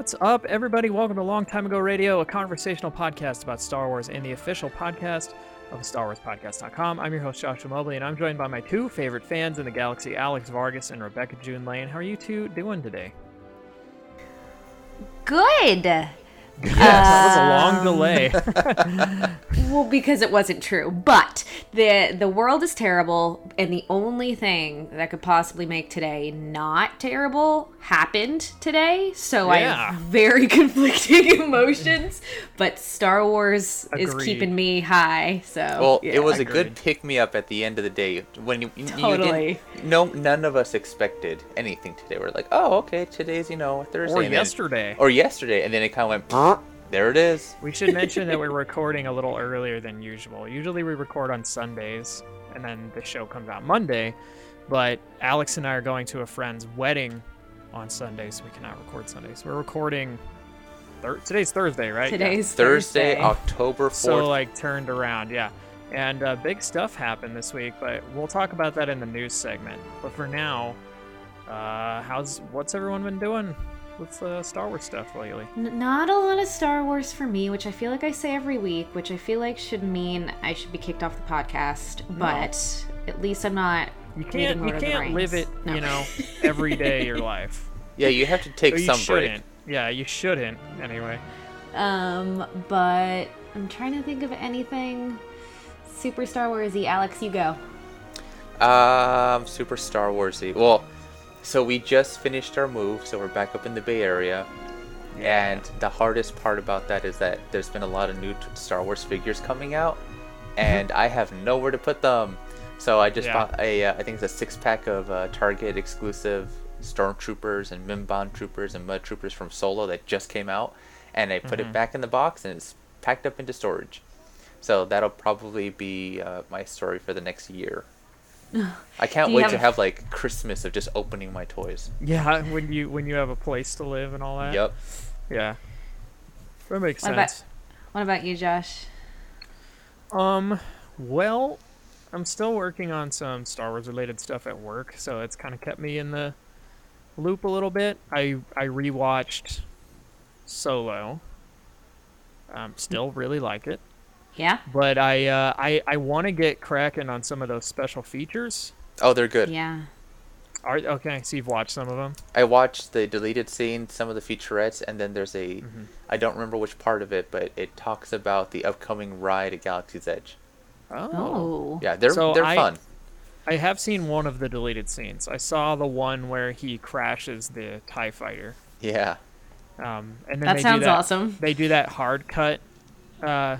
What's up, everybody? Welcome to Long Time Ago Radio, a conversational podcast about Star Wars and the official podcast of StarWarsPodcast.com. I'm your host, Joshua Mobley, and I'm joined by my two favorite fans in the galaxy, Alex Vargas and Rebecca June Lane. How are you two doing today? Good. Yes, that was a long um, delay. Well, because it wasn't true. But the the world is terrible, and the only thing that could possibly make today not terrible happened today. So I have very conflicting emotions. But Star Wars is keeping me high. So Well, yeah. it was a good pick me up at the end of the day when you, you- you Totally. didn't, no none of us expected anything today. We're like, oh, okay, today's you know Thursday or and then- yesterday. or yesterday, and then it kind of went. There it is. We should mention that we're recording a little earlier than usual. Usually we record on Sundays, and then the show comes out Monday. But Alex and I are going to a friend's wedding on Sunday, so we cannot record Sundays. We're recording. Thir- today's Thursday, right? Yeah. today's Thursday, Thursday. October fourth. So like turned around, yeah. And uh, big stuff happened this week, but we'll talk about that in the news segment. But for now, uh, how's what's everyone been doing with uh, Star Wars stuff lately? N- not a lot of Star Wars for me, which I feel like I say every week, which I feel like should mean I should be kicked off the podcast. But at least I'm not. You can't you Lord of the can't live it, No. you know, every day of your life. yeah, you have to take Or you some shouldn't. break. Yeah, you shouldn't. Anyway, Um, but I'm trying to think of anything super Star Warsy. Alex, you go. Um, super Star Warsy. Well, so we just finished our move, so we're back up in the Bay Area. And the hardest part about that is that there's been a lot of new Star Wars figures coming out, and I have nowhere to put them. So I just Yeah. bought a, uh, I think it's a six pack of uh, Target exclusive Stormtroopers and Mimban Troopers and Mud Troopers from Solo that just came out, and I put Mhm. it back in the box and it's packed up into storage. So that'll probably be uh, my story for the next year. I can't wait have to have like Christmas of just opening my toys. yeah, when you when you have a place to live and all that. Yep. Yeah, that makes What about- sense. What about you, Josh? Um, well, I'm still working on some Star Wars related stuff at work, so it's kind of kept me in the loop a little bit. I I rewatched Solo. Um, still really like it, Yeah. but I uh, I I want to get cracking on some of those special features. Oh, they're good. Yeah. Are okay? So you've watched some of them. I watched the deleted scene, some of the featurettes, and then there's a. Mhm. I don't remember which part of it, but it talks about the upcoming ride at Galaxy's Edge. Oh. Yeah, they're So they're I- fun. I have seen one of the deleted scenes. I saw the one where he crashes the Tie Fighter. Yeah. Um, and then That they sounds do that, awesome. They do that hard cut. Uh,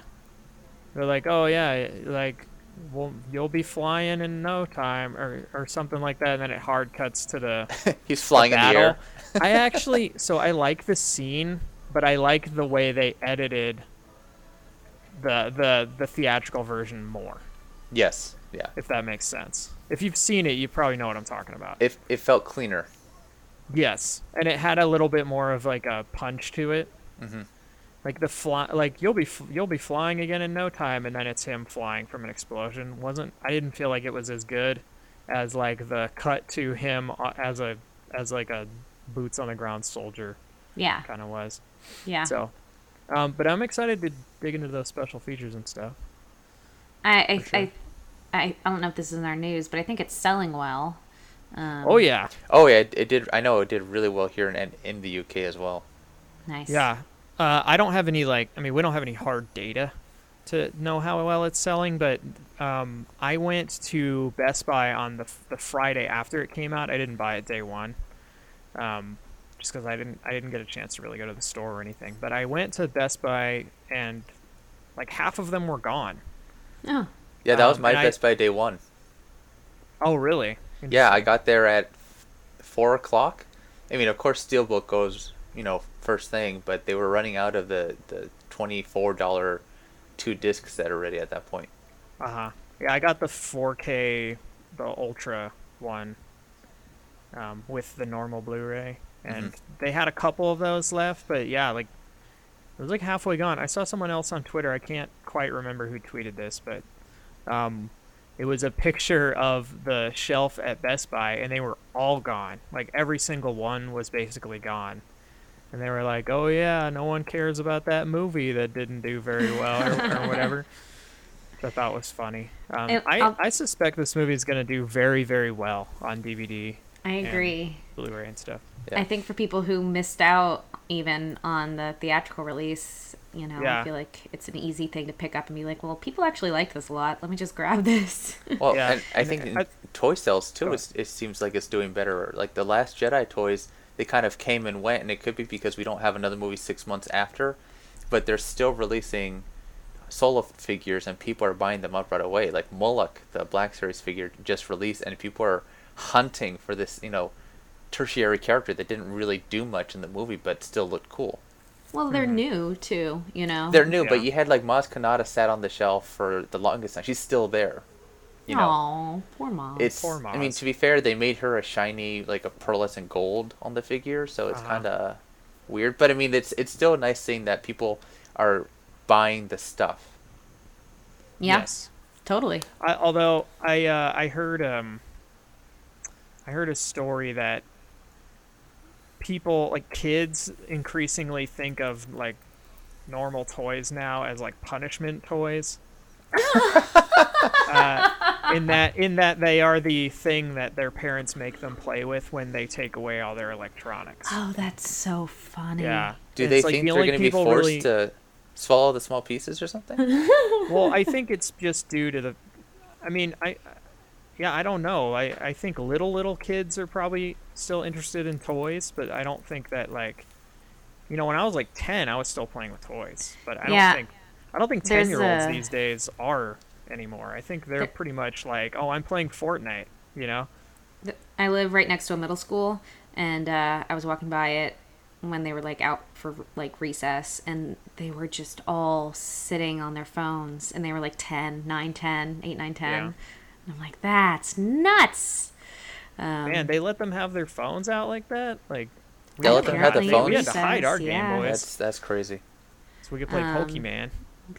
they're like, oh yeah, like, well, you'll be flying in no time, or or something like that. And then it hard cuts to the He's flying in the air. I actually, so I like the scene, but I like the way they edited the the the theatrical version more. Yes. Yeah. If that makes sense. If you've seen it, you probably know what I'm talking about. It it felt cleaner. Yes, and it had a little bit more of like a punch to it. Mhm. Like the fly, like you'll be you'll be flying again in no time, and then it's him flying from an explosion. wasn't I didn't feel like it was as good as like the cut to him uh, as a as like a boots on the ground soldier Yeah. kind of was. Yeah. So, um, but I'm excited to dig into those special features and stuff. I I, sure. I I I don't know if this is in our news, but I think it's selling well. Um, Oh yeah, Oh yeah, it, it did. I know it did really well here in in the UK as well. Nice. yeah. Uh, I don't have any like I mean we don't have any hard data to know how well it's selling, but um, I went to Best Buy on the the Friday after it came out. I didn't buy it day one, um, just because I didn't I didn't get a chance to really go to the store or anything. But I went to Best Buy and like half of them were gone. Oh. Yeah, that was Um, my and I- Best Buy day one. Oh really? Yeah, I got there at four o'clock. I mean, of course, Steelbook goes, you know, first thing, but they were running out of the the twenty four dollar two disc set already at that point. Uh huh. Yeah, I got the 4K, the Ultra one, um, with the normal Blu-ray, and they had a couple of those left. But yeah, like it was like halfway gone. I saw someone else on Twitter. I can't quite remember who tweeted this, but um, it was a picture of the shelf at Best Buy, and they were all gone. Like every single one was basically gone. And they were like, "Oh yeah, no one cares about that movie that didn't do very well or, or whatever." Which I thought was funny. Um, And I I'll- I suspect this movie is gonna do very very well on DVD, I agree. Blu-ray, and stuff. Yeah. I think for people who missed out even on the theatrical release, you know, Yeah. I feel like it's an easy thing to pick up and be like, well, people actually like this a lot. Let me just grab this. Well, Yeah, and I think I- I- toy sales too, Go it seems like it's doing better. Like the last Jedi toys, they kind of came and went, and it could be because we don't have another movie six months after, but they're still releasing solo figures, and people are buying them up right away. Like Moloch, the Black Series figure, just released, and people are hunting for this, you know, tertiary character that didn't really do much in the movie, but still looked cool. well, they're mm-hmm. new too, you know. They're new, but you had like Maz Kanata sat on the shelf for the longest time. She's still there. You know. Aw, poor mom. It's. Poor mom. I mean, to be fair, they made her a shiny, like a pearlescent gold on the figure, so it's Uh-huh. kind of weird. But I mean, it's it's still a nice seeing that people are buying the stuff. yeah, Yes. totally. I, although I uh, I heard um I heard a story that people like kids increasingly think of like normal toys now as like punishment toys. uh, in that in that they are the thing that their parents make them play with when they take away all their electronics. Oh, that's so funny. Yeah. Do It's they like think the they're going to be forced really- to swallow the small pieces or something? well, I think it's just due to the. I mean, I. Yeah, I don't know. I, I think little little kids are probably still interested in toys, but I don't think that like, you know, when I was like ten, I was still playing with toys, but I Yeah. don't think I don't think There's ten year olds a- these days are anymore. I think they're pretty much like, oh, I'm playing Fortnite, you know. I live right next to a middle school, and uh, I was walking by it when they were like out for like recess, and they were just all sitting on their phones, and they were like 10, 9, 10, 8, 9, 10. Yeah. And I'm like, that's nuts. Um, Man, they let them have their phones out like that. Like, we They had let them have the phones? We had to hide our Yeah. Game Boys That's that's crazy. so we could play Um, Pokemon.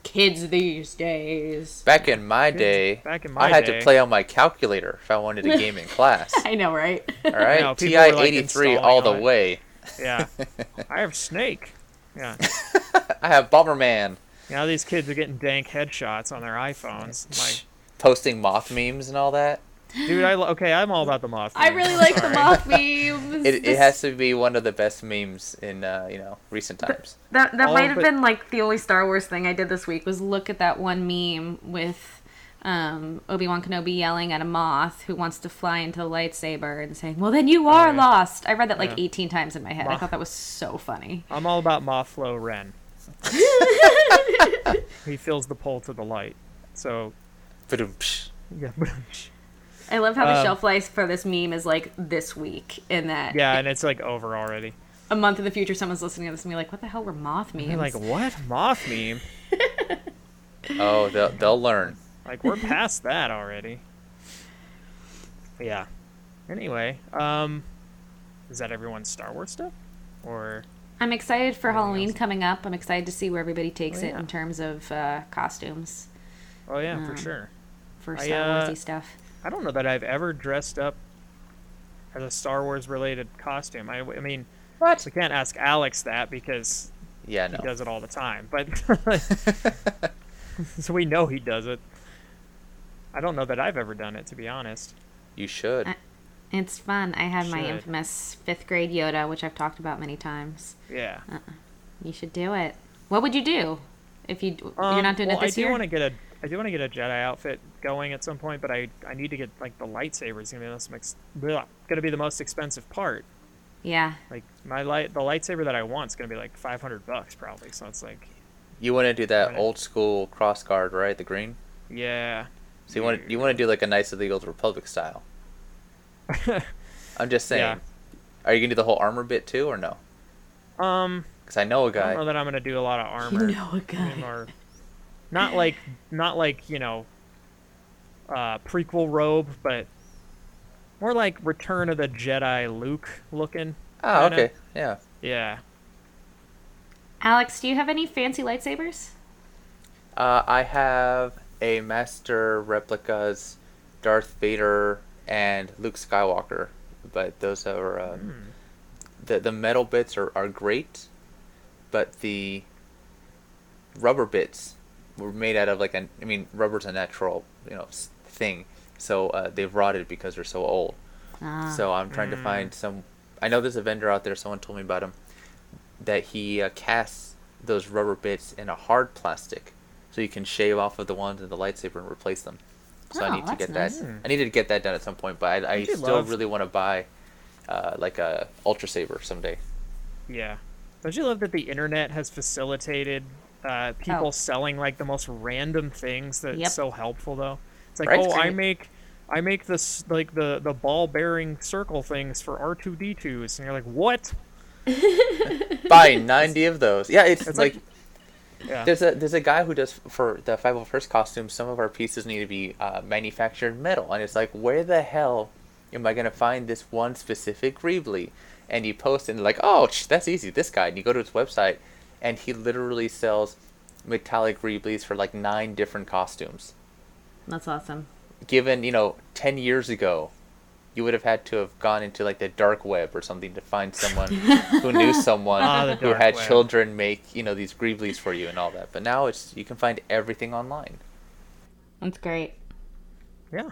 Kids these days. Back in my Kids, day, back in I had day. to play on my calculator if I wanted to game in class. I know, right? All right, know, TI were, like, eighty three all the it. way. Yeah, I have Snake. Yeah. I have Bomberman. Now these kids are getting dank headshots on their iPhones. Like, Posting moth memes and all that. Dude, I lo- okay, I'm all about the moth. I memes, really I'm like the moth memes. It, it has to be one of the best memes in uh, you know recent times. That that All might have but- been like the only Star Wars thing I did this week was look at that one meme with um, Obi Wan Kenobi yelling at a moth who wants to fly into the lightsaber and saying, "Well, then you are yeah. lost." I read that like Yeah. 18 times in my head. I thought that was so funny. I'm all about Mothflow Ren. he feels the pull to the light. So Ba-dum-psh. yeah, I love how the Um, shelf life for this meme is like this week, in that yeah, and it's like over already. a month in the future, someone's listening to this and be like, "What the hell were moth memes?" Like, what moth meme? Oh, they'll they'll learn. Like we're past that already. Yeah. Anyway, um, is that everyone's Star Wars stuff, or I'm excited for Halloween else? coming up. I'm excited to see where everybody takes Oh, it in terms of uh, costumes oh yeah, for Um, sure. for I, Star uh, Warsy stuff. I don't know that I've ever dressed up as a Star Wars related costume. I, I mean, What? we can't ask Alex that because Yeah, he does it all the time. But so we know he does it. I don't know that I've ever done it, to be honest. you should. I- It's fun. I had my infamous fifth grade Yoda, which I've talked about many times. Yeah. You should do it. What would you do if you you're Um, not doing well, it this I do year? want to get a I do want to get a Jedi outfit going at some point, but I I need to get like the lightsaber. is gonna be the most ex- blah, gonna be the most expensive part. Yeah. Like my light the lightsaber that I want is gonna be like five hundred bucks probably. So it's like You want to do that Right. old school cross guard, right? The green. yeah. So you want you want to do like a Knights of the Old Republic style. I'm just saying. Yeah. Are you gonna do the whole armor bit too, or no? Um, Because I know a I don't know that I'm gonna do a lot of armor. You know a guy. Or not like not like you know uh, prequel robe, but more like Return of the Jedi Luke looking. Oh, kinda. okay. Yeah. Yeah. Alex, do you have any fancy lightsabers? Uh, I have a Master Replicas, Darth Vader, and Luke Skywalker, but those are um, the the metal bits are, are great, but the rubber bits were made out of like a, I mean rubber's a natural you know thing, so uh, they've rotted because they're so old. Ah. So I'm trying to find some. I know there's a vendor out there. Someone told me about him that he uh, casts those rubber bits in a hard plastic, so you can shave off of the ones in the lightsaber and replace them. So Oh, I need to get nice. that. I needed to get that done at some point, but I, I still love- really want to buy uh, like a ultra saber someday. Yeah. Don't you love that the internet has facilitated uh, people Oh. selling like the most random things that's Yep. so helpful though? It's like, Right? oh, I make I make this like the the ball bearing circle things for R two D twos, and you're like, what? buy 90 of those. Yeah, it's, It's like, like- Yeah. there's a there's a guy who does for the 501st costumes. Some of our pieces need to be uh, manufactured metal, and it's like, where the hell am I gonna find this one specific Greebly? And you post and like, oh, sh- that's easy. This guy, and you go to his website, and he literally sells metallic Greeblies for like nine different costumes. That's awesome. Given you know 10 years ago. You would have had to have gone into like the dark web or something to find someone who knew someone Ah, who had web. children make you know these greeblies for you and all that. But now it's you can find everything online. That's great. Yeah.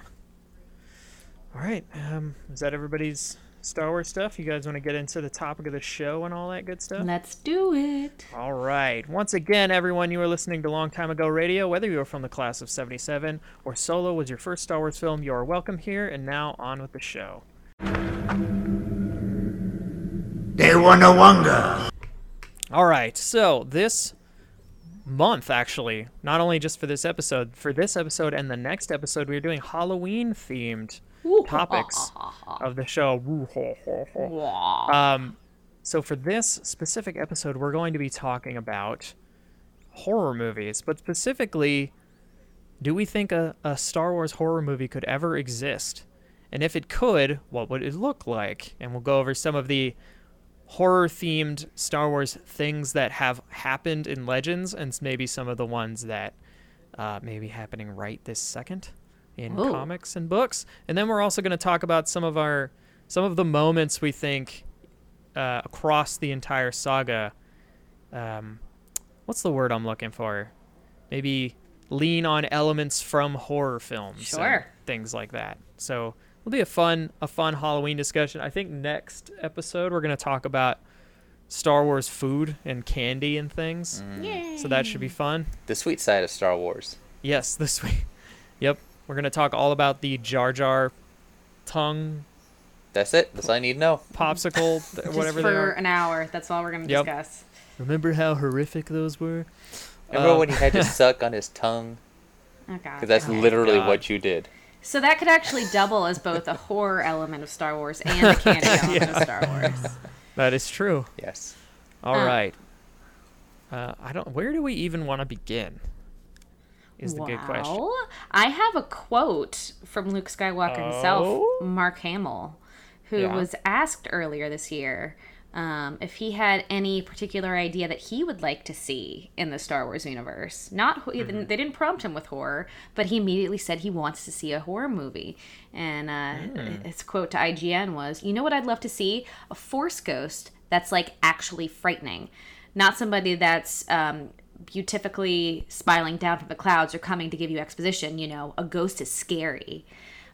All right. Um, is that everybody's Star Wars stuff? You guys want to get into the topic of the show and all that good stuff? Let's do it. All right. Once again, everyone, you are listening to Long Time Ago Radio. Whether you are from the class of 77 or Solo was your first Star Wars film, you are welcome here. And now on with the show. Dewonawanga. All right. So this month, actually, not only just for this episode, for this episode and the next episode, we are doing Halloween themed topics of the show. Um, so for this specific episode, we're going to be talking about horror movies, but specifically, do we think a, a Star Wars horror movie could ever exist? And if it could, what would it look like? And we'll go over some of the horror themed Star Wars things that have happened in Legends and maybe some of the ones that uh, may be happening right this second in Ooh. comics and books. And then we're also going to talk about some of our some of the moments we think uh, across the entire saga. Um, what's the word I'm looking for? Maybe lean on elements from horror films, and Sure. things like that. So it'll be a fun a fun Halloween discussion. I think next episode we're going to talk about Star Wars food and candy and things. So that should be fun. The sweet side of Star Wars. Yes, this week. Yep, we're gonna talk all about the Jar Jar tongue That's it. That's all I need to know. popsicle, th- Just whatever for they are. an hour. That's all we're going to Yep. discuss. Remember how horrific those were? Remember Uh, when he had to suck on his tongue? Oh, Because that's Oh my literally God. what you did. So that could actually double as both a horror element of Star Wars and a candy element of Star Wars. That is true. Yes. All Uh. right. Uh, I don't. Where do we even want to begin? Is the good question. I have a quote from Luke Skywalker himself, Oh? Mark Hamill, who Yeah. was asked earlier this year um, if he had any particular idea that he would like to see in the Star Wars universe. Not Mm-hmm. they didn't prompt him with horror, but he immediately said he wants to see a horror movie. And uh, Mm. his quote to IGN was, "You know what I'd love to see? A Force ghost that's like actually frightening, not somebody that's." Um, beautifully smiling down from the clouds or coming to give you exposition. You know, a ghost is scary.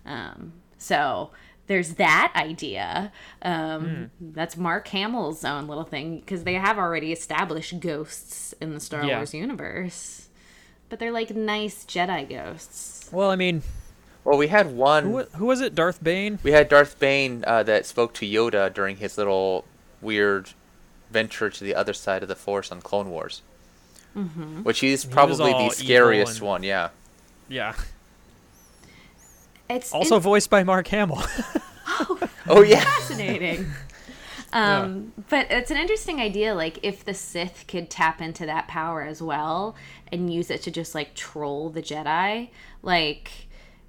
Um, so there's that idea. Um, That's Mark Hamill's own little thing because they have already established ghosts in the Star Yeah. Wars universe, but they're like nice Jedi ghosts. Well, I mean, Well, we had one. who, who was it? Darth Bane. We had Darth Bane uh, that spoke to Yoda during his little weird venture to the other side of the Force on Clone Wars. Mm-hmm. Which he's was probably all the scariest and- one, yeah. Yeah. It's Also it's voiced by Mark Hamill. Oh, oh yeah. fascinating. Um, But it's an interesting idea. Like, if the Sith could tap into that power as well and use it to just like troll the Jedi, like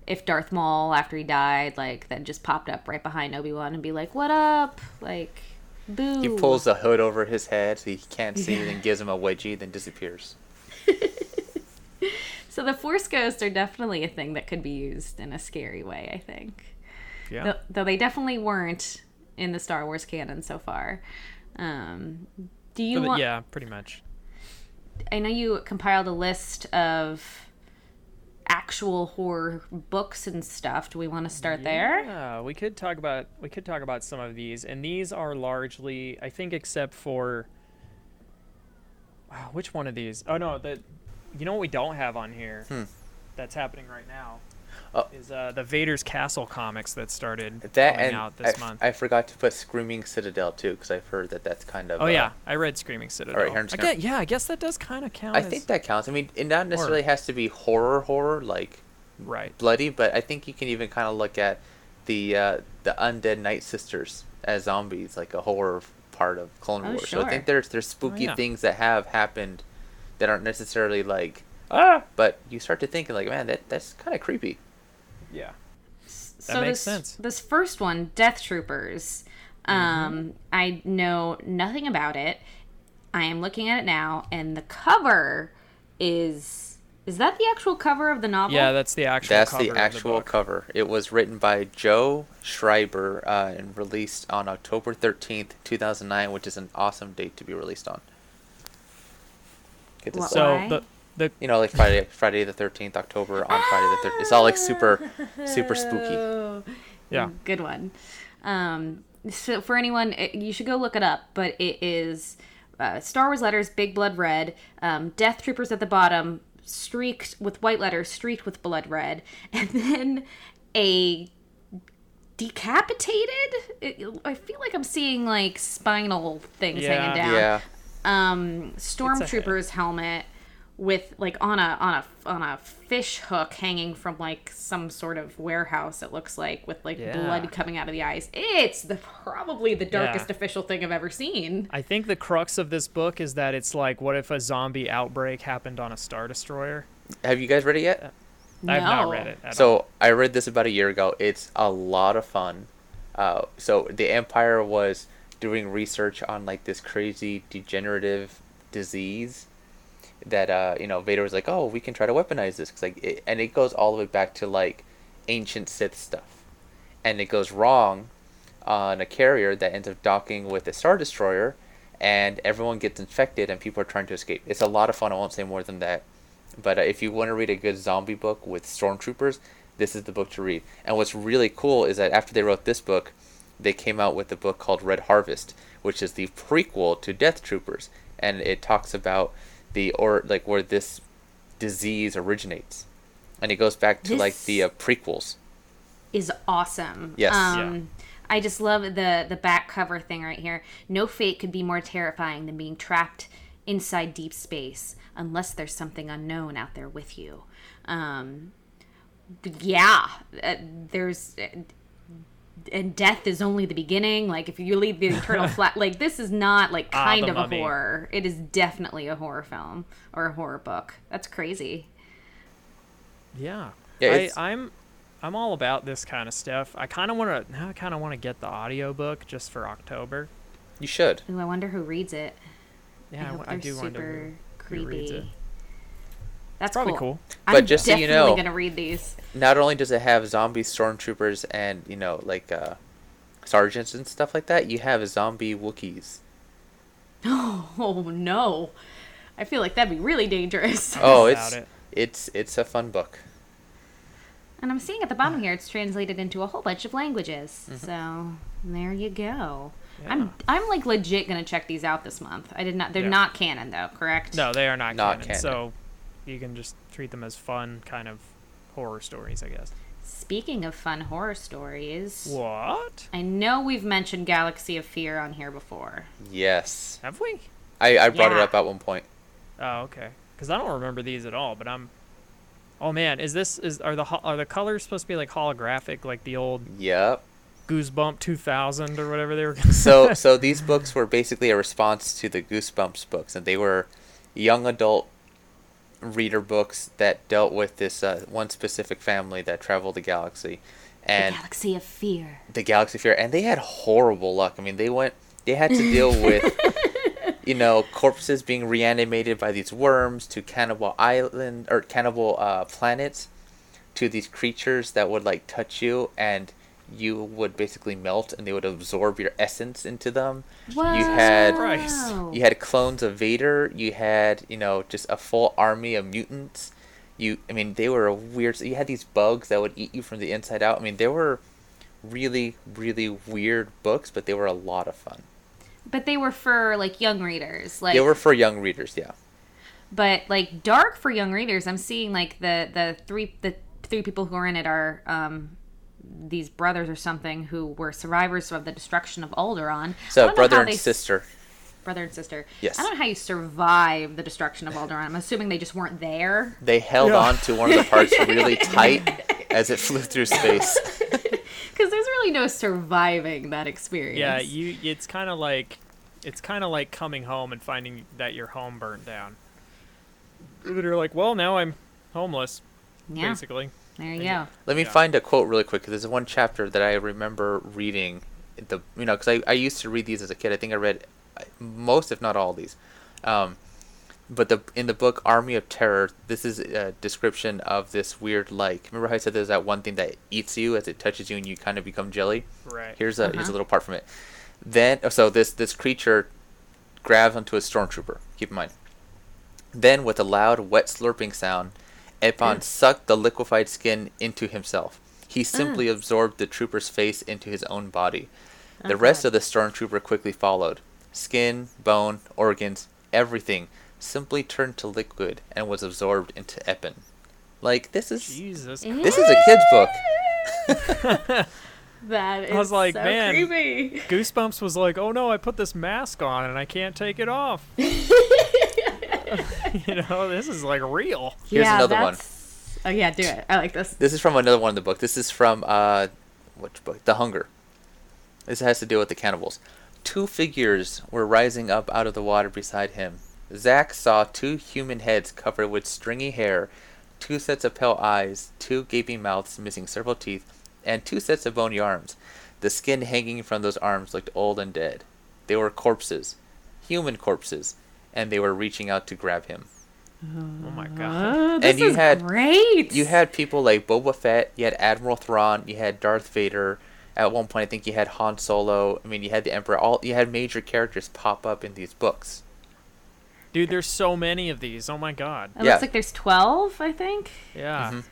if Darth Maul, after he died, like then just popped up right behind Obi Wan and be like, "What up?" Like, boo. He pulls the hood over his head so he can't see, then gives him a wedgie, then disappears. So the Force ghosts are definitely a thing that could be used in a scary way. I think. yeah. Though, though they definitely weren't in the Star Wars canon so far. Um, do you But want? yeah, pretty much. I know you compiled a list of actual horror books and stuff. Do we want to start there? Yeah, we could talk about we could talk about some of these, and these are largely, I think, except for Wow, which one of these? Oh no, the you know what we don't have on here Hmm. that's happening right now Oh. is uh, the Vader's Castle comics that started That coming out this f- month. I forgot to put Screaming Citadel too because I've heard that that's kind of. oh uh, yeah, I read Screaming Citadel. here, I'm I gonna- get, yeah, I guess that does kind of count. I as, think that counts. I mean, it not necessarily has to be horror horror like right. bloody, but I think you can even kind of look at the uh, the undead Night Sisters as zombies, like a horror part of Clone Oh, Wars. So I think there's there's spooky yeah. things that have happened that aren't necessarily like ah, but you start to think like, man, that that's kind of creepy. Yeah. so makes this, sense. This first one, Death Troopers. Um, I know nothing about it. I am looking at it now, and the cover is is that the actual cover of the novel? Yeah, that's the actual. That's cover the of actual book. cover. It was written by Joe Schreiber uh, and released on October 13th, 2009, which is an awesome date to be released on. Get this What- So Why? the the you know, like Friday, Friday the 13th, October on Friday the 13th. It's all like super, super spooky. Oh, yeah. good one. Um, so for anyone, it, you should go look it up. But it is uh, Star Wars letters, big blood red. Um, Death Troopers at the bottom, streaked with white letters, streaked with blood red, and then a decapitated. It, I feel like I'm seeing like spinal things Yeah. hanging down Yeah. um stormtrooper's helmet with like on a on a on a fish hook hanging from like some sort of warehouse it looks like with like Yeah. blood coming out of the eyes it's the probably the darkest Yeah. official thing i've ever seen I think the crux of this book is that it's like, what if a zombie outbreak happened on a star destroyer? Have you guys read it yet? I've not read it. At all. So I read this about a year ago. It's a lot of fun. Uh, so the Empire was doing research on like this crazy degenerative disease that uh, you know Vader was like, oh, we can try to weaponize this, 'Cause, like, it, and it goes all the way back to like ancient Sith stuff, and it goes wrong on a carrier that ends up docking with a star destroyer, and everyone gets infected, and people are trying to escape. It's a lot of fun. I won't say more than that. But uh, if you want to read a good zombie book with stormtroopers, this is the book to read. And what's really cool is that after they wrote this book, they came out with a book called Red Harvest, which is the prequel to Death Troopers, and it talks about the or like where this disease originates, and it goes back to like the uh, prequels. is awesome. Yes. um i just love the the back cover thing right here. No fate could be more terrifying than being trapped inside deep space unless there's something unknown out there with you. Um yeah uh, there's and death is only the beginning like if you leave the eternal flat like this is not like Ah, kind The of a horror it is definitely a horror film or a horror book that's crazy yeah, Yeah, I, I'm I'm all about this kind of stuff. I kind of want to now. I kind of want to get the audiobook just for October. You should. Ooh, i wonder who reads it Yeah, I I, hope they're do super wonder. creepy. who reads it. That's Probably cool. cool. But I'm just so you definitely know- gonna read these. Not only does it have zombie stormtroopers and you know like uh, sergeants and stuff like that, you have zombie Wookiees. Oh no, I feel like that'd be really dangerous. Oh, it's it. it's it's a fun book. And I'm seeing at the bottom here, it's translated into a whole bunch of languages. Mm-hmm. So there you go. Yeah. I'm I'm like legit gonna check these out this month. I did not. They're Yeah. not canon though, correct? No, they are not, Not canon, canon. So you can just treat them as fun kind of horror stories, I guess. Speaking of fun horror stories, What? I know we've mentioned Galaxy of Fear on here before. Yes, Have we? I I brought it up at one point. Oh, okay. Because I don't remember these at all. But I'm. Oh man, is this is are the are the colors supposed to be like holographic, like the old Yep. Goosebump 2000 or whatever they were? So so these books were basically a response to the Goosebumps books, and they were young adult reader books that dealt with this uh, one specific family that traveled the galaxy, and the Galaxy of Fear. the Galaxy of fear and they had horrible luck. I mean, they went, they had to deal with, you know, corpses being reanimated by these worms to cannibal island or cannibal uh, planets, to these creatures that would like touch you, and you would basically melt and they would absorb your essence into them. Wow. You had Christ. you had clones of Vader. You had you know just a full army of mutants. You I mean they were a weird. You had these bugs that would eat you from the inside out. I mean they were really really weird books, but they were a lot of fun. But they were for like young readers. Like They were for young readers, yeah. but like dark for young readers. I'm seeing like the the three the three people who are in it are um these brothers or something who were survivors of the destruction of Alderaan. So brother and they- sister. brother and sister. Yes. I don't know how you survive the destruction of Alderaan. I'm assuming they just weren't there. They held Yeah. on to one of the parts really tight as it flew through space. Because there's really no surviving that experience. Yeah, you. It's kind of like, it's kind of like coming home and finding that your home burned down. You're like, well, now I'm homeless, yeah. basically. There you go. Let me Yeah. find a quote really quick because there's one chapter that I remember reading. The you know because I, I used to read these as a kid. I think I read uh, most, if not all, of these. Um, but the in the book Army of Terror, this is a description of this weird like. Remember how I said there's that one thing that eats you as it touches you and you kind of become jelly. Right. Here's a here's Uh-huh. a little part from it. Then oh, so this this creature grabs onto a stormtrooper. Keep in mind. Then with a loud wet slurping sound, Epon sucked the liquefied skin into himself. He ah. simply absorbed the trooper's face into his own body. The oh, rest of the stormtrooper quickly followed. Skin, bone, organs, everything simply turned to liquid and was absorbed into Epon. Like this is Jesus. Mm-hmm. this is a kid's book. That is was like, so man. creepy. Goosebumps was like, oh no, I put this mask on and I can't take it off. you know, this is like real. Here's yeah, another one. that's- Oh yeah, do it. I like this. This is from another one in the book. This is from uh, which book? The Hunger. This has to do with the cannibals. Two figures were rising up out of the water beside him. Zack saw two human heads covered with stringy hair, two sets of pale eyes, two gaping mouths missing several teeth, and two sets of bony arms. The skin hanging from those arms looked old and dead. They were corpses, human corpses, and they were reaching out to grab him. Oh my god. Oh, this And you is had- great. You had people like Boba Fett, you had Admiral Thrawn, you had Darth Vader. At one point, I think you had Han Solo. I mean, you had the Emperor. All you had major characters pop up in these books. Dude, there's so many of these. Oh my god. It Yeah. looks like there's 12, I think. Yeah. Mhm.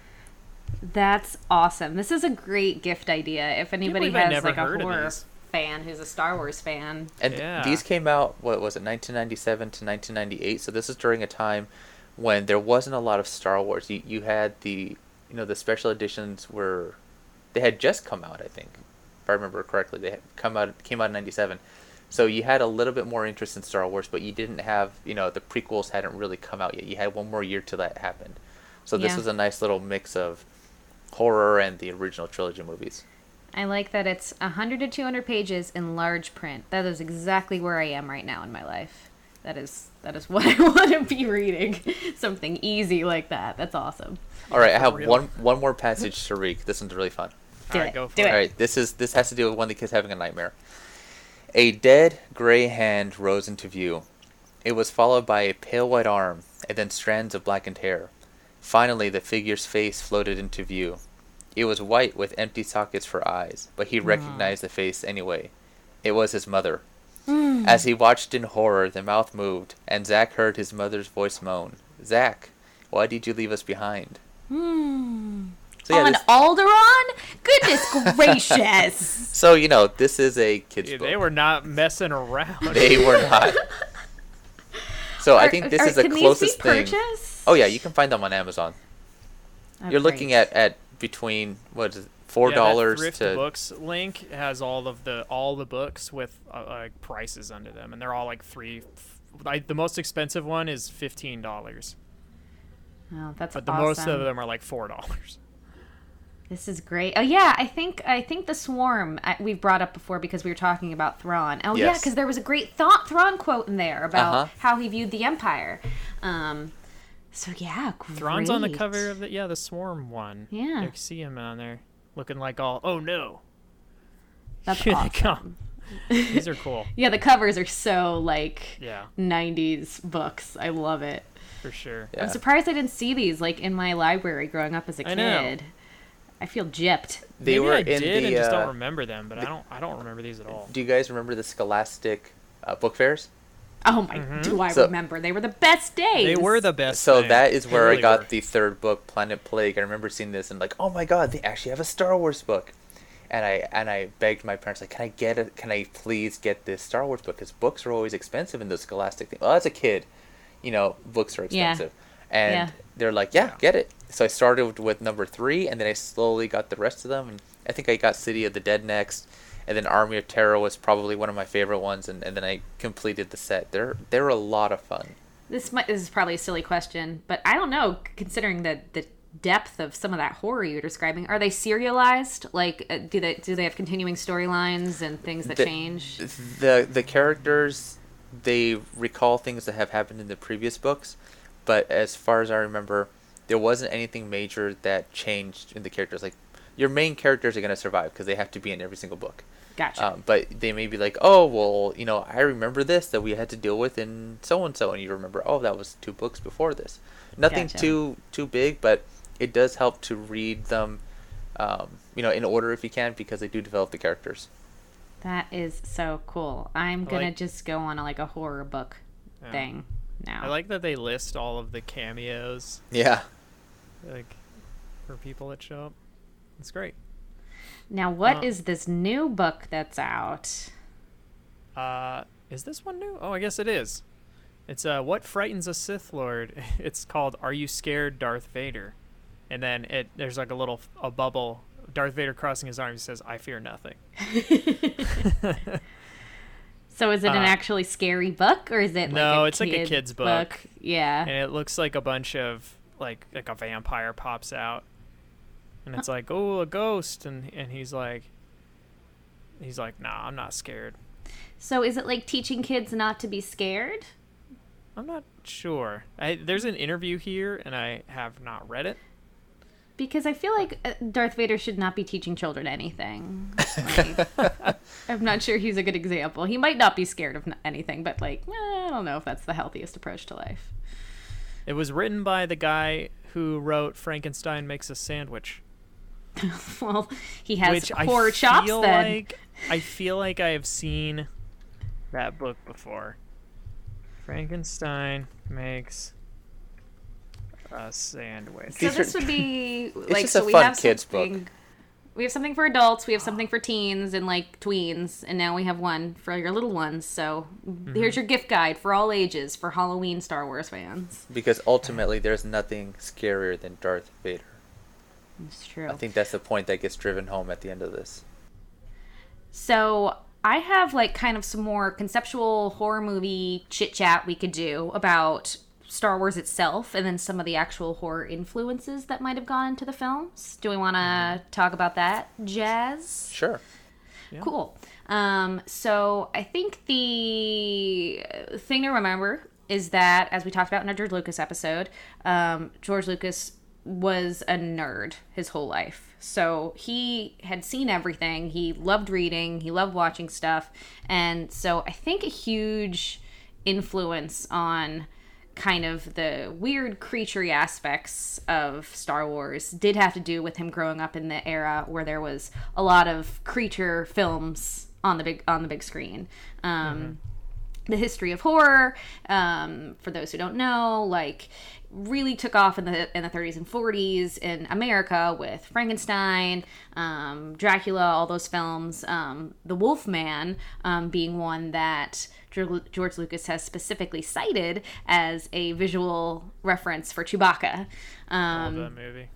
That's awesome. This is a great gift idea. If anybody has like a heard horror these. Fan who's a Star Wars fan, And Yeah. these came out. What was it? 1997 to 1998. So this is during a time when there wasn't a lot of Star Wars. You you had the you know the special editions were they had just come out. I think if I remember correctly, they had come out came out in '97. So you had a little bit more interest in Star Wars, but you didn't have you know the prequels hadn't really come out yet. You had one more year till that happened. So this Yeah. was a nice little mix of horror and the original trilogy movies. I like that it's 100 to 200 pages in large print. That is exactly where I am right now in my life. That is that is what I want to be reading. Something easy like that. That's awesome. All right, I have one one more passage to read. This one's really fun. Do Alright, it. go for Do it. it. All right, this is this has to do with one of the kids having a nightmare. A dead gray hand rose into view. It was followed by a pale white arm and then strands of blackened hair. Finally, the figure's face floated into view. It was white with empty sockets for eyes, but he hmm. recognized the face anyway. It was his mother. Hmm. As he watched in horror, the mouth moved, and Zack heard his mother's voice moan, "Zack, why did you leave us behind?" Hmm. So yeah, On this, Alderaan? Goodness gracious. so you know this is a kids Dude, book. they were not messing around. They were not. So I think this are- is the can closest these be thing. purchased? Oh yeah, you can find them on Amazon. Oh, You're looking at at between what is it, four dollars thrift to books link has all of the all the books with uh, like prices under them, and they're all like three. f- Like the most expensive one is fifteen dollars, Oh, that's but the awesome. most of them are like four dollars. This is great. Oh yeah, I think I think the swarm I, we've brought up before because we were talking about Thrawn. Oh yeah, because there was a great Thrawn, Thrawn quote in there about Uh-huh. how he viewed the Empire. Um, so yeah, great. Thrawn's on the cover of the yeah the Swarm one. Yeah. you can see him on there, looking like all oh no. That's Here they come. These are cool. Yeah, the covers are so like Yeah, 90s books. I love it. for sure. yeah. I'm surprised I didn't see these like in my library growing up as a I know. kid. I feel gypped. They Maybe were I in did the. and just uh, don't remember them, but I don't. I don't remember these at all. do you guys remember the Scholastic uh, book fairs? Oh my, do I So- remember? They were the best days. Mm-hmm. They were the best. So thing. that is where really I got were. the third book, Planet Plague. I remember seeing this and like, oh my god, they actually have a Star Wars book. And I and I begged my parents like, can I get it? Can I please get this Star Wars book? Because books are always expensive in the Scholastic thing. Well, as a kid, you know, books are Yeah. expensive, and Yeah. they're like, yeah, get it. So I started with number three, and then I slowly got the rest of them. And I think I got City of the Dead next, and then Army of Terror was probably one of my favorite ones. And, and then I completed the set. They're they're a lot of fun. This might, this is probably a silly question, but I don't know. Considering the the depth of some of that horror you're describing, are they serialized? Like, uh, do they do they have continuing storylines and things that The- change? the the characters they recall things that have happened in the previous books but as far as i remember there wasn't anything major that changed in the characters like your main characters are going to survive because they have to be in every single book Gotcha. um, but they may be like oh well you know i remember this that we had to deal with in so and so and you remember oh that was two books before this nothing Gotcha. too too big but it does help to read them um, you know in order if you can because they do develop the characters that is so cool. I'm I gonna like- just go on a, like a horror book Yeah. thing now. I like that they list all of the cameos, yeah like for people that show up. It's great. now, what Uh, is this new book that's out? Uh, is this one new? Oh, I guess it is. It's uh, what frightens a Sith Lord. It's called "Are You Scared, Darth Vader?" And then it there's like a little a bubble. Darth Vader crossing his arms says, "I fear nothing." So is it an Uh, actually scary book or is it like No, it's like a kid kid's book. Yeah. and it looks like a bunch of like like a vampire pops out, and it's like, "Oh, a ghost," and and he's like, he's like, "Nah, I'm not scared." So is it like teaching kids not to be scared? I'm not sure. I, there's an interview here, and I have not read it. Because I feel like uh, Darth Vader should not be teaching children anything. Like, I'm not sure he's a good example. He might not be scared of anything, but like, eh, I don't know if that's the healthiest approach to life. It was written by the guy who wrote Frankenstein Makes a Sandwich, well, he has which I horror feel chops then. like I feel like I have seen that book before. Frankenstein makes a sandwich. So this would be like just so a we fun have kids book. something. We have something for adults. We have something for teens and like tweens, and now we have one for your little ones. So Mm-hmm. here's your gift guide for all ages for Halloween Star Wars fans. because ultimately there's nothing scarier than Darth Vader. It's true. I think that's the point that gets driven home at the end of this. So I have like kind of some more conceptual horror movie chit chat we could do about Star Wars itself and then some of the actual horror influences that might have gone into the films. Do we want to Mm-hmm. talk about that, Jazz? Sure. Cool. Um, so I think the thing to remember is that, as we talked about in our George Lucas episode, um, George Lucas was a nerd his whole life. So he had seen everything. He loved reading. He loved watching stuff. And so I think a huge influence on kind of the weird creaturey aspects of Star Wars did have to do with him growing up in the era where there was a lot of creature films on the big on the big screen. Um, The history of horror, um, for those who don't know, like really took off in the in the 30s and 40s in America with Frankenstein, um, Dracula, all those films. Um, the Wolfman um, being one that George Lucas has specifically cited as a visual reference for Chewbacca. Love Um, that movie.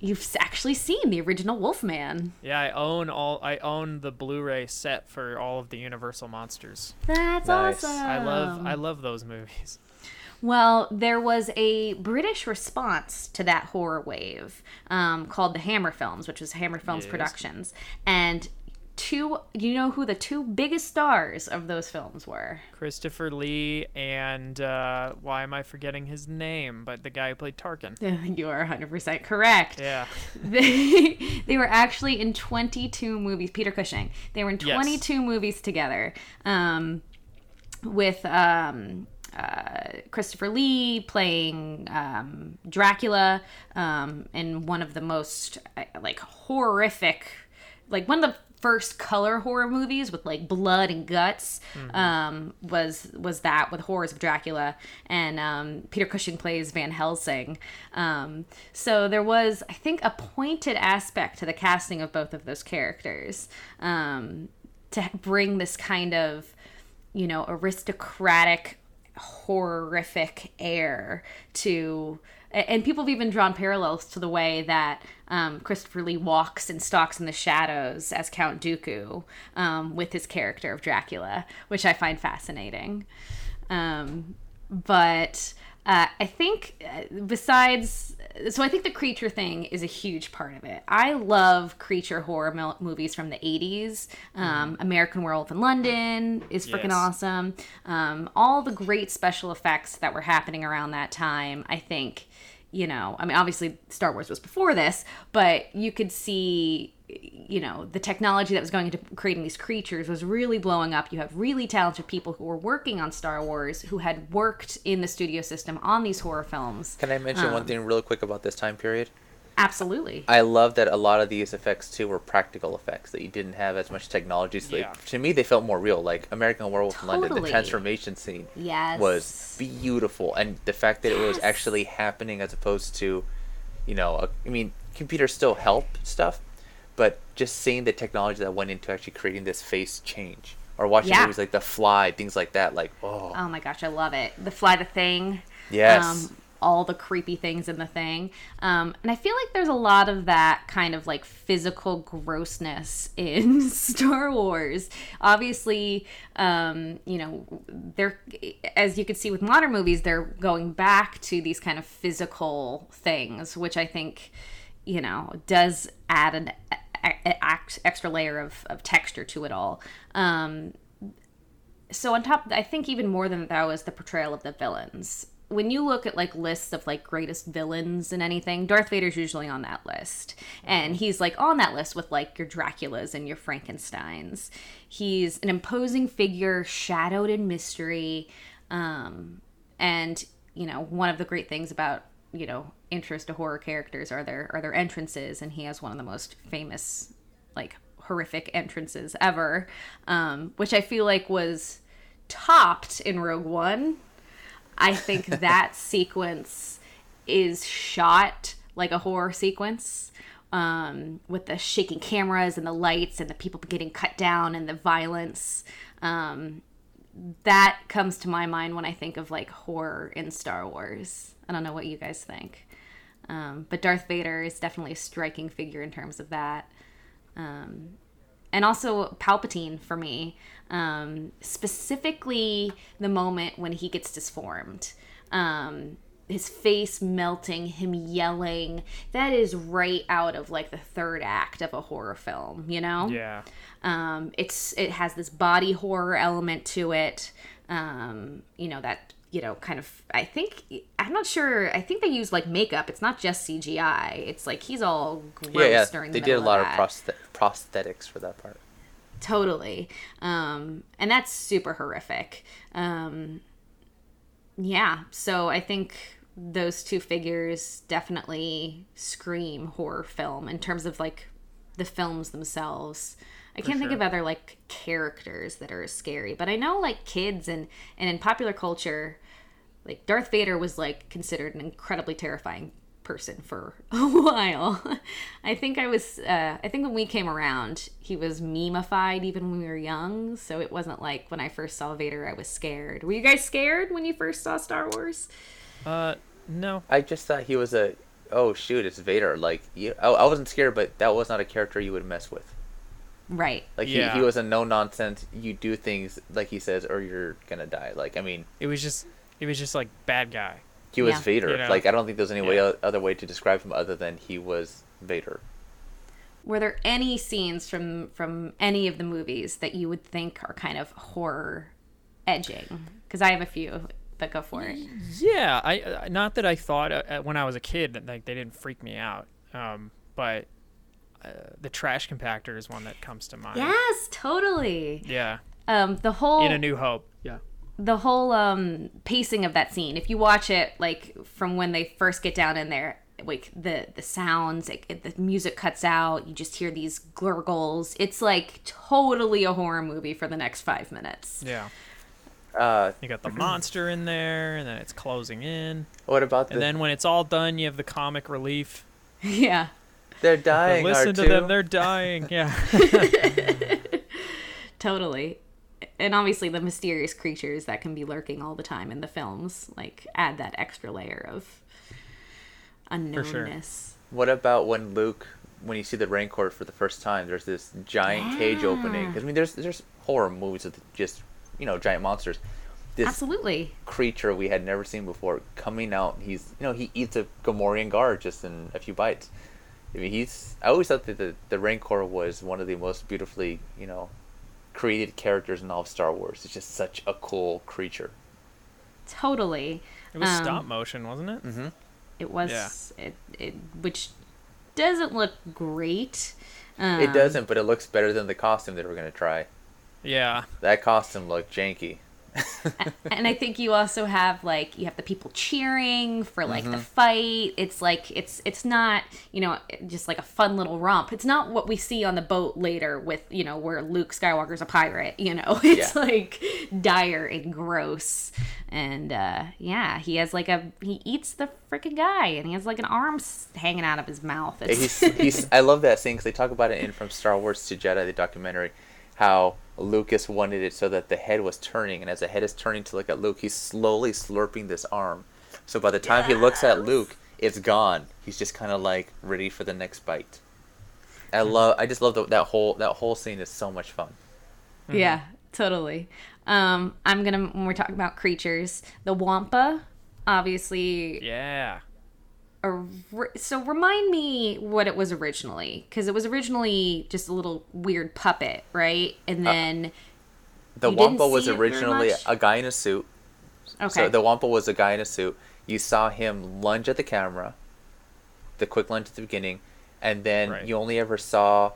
you've actually seen the original Wolfman. Yeah, I own all. I own the Blu-ray set for all of the Universal monsters. That's Nice. awesome. I love. I love those movies. Well, there was a British response to that horror wave um, called the Hammer Films, which was Hammer Films Yes. Productions. And two, you know who the two biggest stars of those films were? Christopher Lee and uh, why am I forgetting his name? But the guy who played Tarkin. you are 100% correct. Yeah. They, they were actually in 22 movies. Peter Cushing. They were in Yes. 22 movies together um, with um, uh, Christopher Lee playing um, Dracula um, in one of the most uh, like horrific, like one of the first color horror movies with like blood and guts um, was was that with Horrors of Dracula, and um, Peter Cushing plays Van Helsing. Um, so there was, I think, a pointed aspect to the casting of both of those characters um, to bring this kind of you know aristocratic horrific air to and people have even drawn parallels to the way that um, Christopher Lee walks and stalks in the shadows as Count Dooku um, with his character of Dracula, which I find fascinating. Um, but uh, I think uh, besides, so I think the creature thing is a huge part of it. I love creature horror movies from the 80s. Um, American Werewolf in London is freaking Yes. awesome. Um, all the great special effects that were happening around that time, I think, you know, I mean, obviously Star Wars was before this, but you could see you know the technology that was going into creating these creatures was really blowing up. You have really talented people who were working on star wars who had worked in the studio system on these horror films. Can I mention one um, thing real quick about this time period? absolutely. I love that a lot of these effects too were practical effects that you didn't have as much technology. So they- to me, they felt more real. Like American Werewolf in London, the transformation scene yes. was beautiful, and the fact that it was actually happening as opposed to, you know, a, I mean, computers still help stuff, but just seeing the technology that went into actually creating this face change, or watching Yeah. movies like The Fly, things like that, like oh, oh my gosh i love it the fly the thing yes, um, all the creepy things in the thing. Um, and I feel like there's a lot of that kind of like physical grossness in Star Wars. Obviously, um, you know, they're, as you can see with modern movies, they're going back to these kind of physical things, which I think, you know, does add an extra layer of, of texture to it all. Um, so on top i think even more than that was the portrayal of the villains. When you look at like lists of like greatest villains and anything darth vader's usually on that list. And he's like on that list with like your draculas and your frankensteins. He's an imposing figure shadowed in mystery um and you know one of the great things about you know intros to horror characters are their are their entrances and he has one of the most famous like horrific entrances ever um which i feel like was topped in rogue one i think that sequence is shot like a horror sequence um, with the shaking cameras and the lights and the people getting cut down and the violence um, that comes to my mind when I think of like horror in Star Wars. I don't know what you guys think. Um, but Darth Vader is definitely a striking figure in terms of that. Um, and also Palpatine for me, um, specifically the moment when he gets disformed. Um, his face melting, him yelling. That is right out of like the third act of a horror film, you know? Yeah. Um, it's it has this body horror element to it. Um, you know that you know kind of. I think I'm not sure. I think they use like makeup. It's not just CGI. It's like he's all gross yeah, yeah. during They the did a lot of of that. prosthet- prosthetics for that part. Totally. Um, and that's super horrific. Um, yeah. So I think those two figures definitely scream horror film in terms of like the films themselves. I can't think of other like characters that are scary, but I know like kids and and in popular culture, like Darth Vader was like considered an incredibly terrifying person for a while. I think I was uh, I think when we came around, he was memeified even when we were young, so it wasn't like when I first saw Vader I was scared. Were you guys scared when you first saw Star Wars? Uh, no. I just thought he was a oh shoot, it's Vader. Like you, I, I wasn't scared, but that was not a character you would mess with. Right. Like Yeah. he, he was a no nonsense. You do things like he says, or you're gonna die. Like I mean, It was just, it was just like bad guy. he was Yeah. Vader. You know? Like I don't think there's any way other way to describe him other than he was Vader. Were there any scenes from from any of the movies that you would think are kind of horror edging? Because I have a few, but go for it. Yeah, I uh, not that I thought uh, uh, when I was a kid that like they didn't freak me out, um, but uh, the trash compactor is one that comes to mind. Yes, totally. Yeah. Um, the whole In A New Hope. Yeah. the whole um pacing of that scene. If you watch it like from when they first get down in there, like the the sounds, it, it- the music cuts out. You just hear these gurgles. It's like totally a horror movie for the next five minutes. Yeah. Uh, You got the monster in there, and then it's closing in. what about the? And then when it's all done, you have the comic relief. yeah. They're But dying. listen to R2. them, they're dying. Yeah. Totally. And obviously the mysterious creatures that can be lurking all the time in the films, like add that extra layer of unknownness. What about when Luke, when you see the Rancor for the first time, there's this giant cage opening? 'Cause, I mean, there's there's horror movies with just you know giant monsters. This Absolutely. creature we had never seen before coming out. He's you know he eats a Gamorrean guard just in a few bites. I mean, he's. I always thought that the the Rancor was one of the most beautifully you know created characters in all of Star Wars. It's just such a cool creature. Totally. It was Um, stop motion, wasn't it? Mm-hmm. It was Yeah. it, it which doesn't look great. Um, it doesn't, but it looks better than the costume that we're gonna try. Yeah. That costume looked janky. and I think you also have like you have the people cheering for like Mm-hmm. the fight. It's like it's it's not you know just like a fun little romp. It's not what we see on the boat later with you know where Luke Skywalker's a pirate. You know, it's Yeah. like dire and gross. And uh, yeah, he has like a he eats the freaking guy, and he has like an arm hanging out of his mouth. It's, he's, he's I love that scene because they talk about it in from Star Wars to Jedi, the documentary, how Lucas wanted it so that the head was turning, and as the head is turning to look at Luke, he's slowly slurping this arm. So by the time he looks at Luke, it's gone. He's just kind of like ready for the next bite. I love. I just love the, that whole that whole scene is so much fun. Yeah, totally. Um, I'm gonna when we're talking about creatures, the Wampa, obviously. Yeah. Ori- so remind me what it was originally, because it was originally just a little weird puppet, right? And Uh, then The Wampa was see it very originally a guy in a suit. okay, So the Wampa was a guy in a suit. You saw him lunge at the camera, the quick lunge at the beginning, and then Right. you only ever saw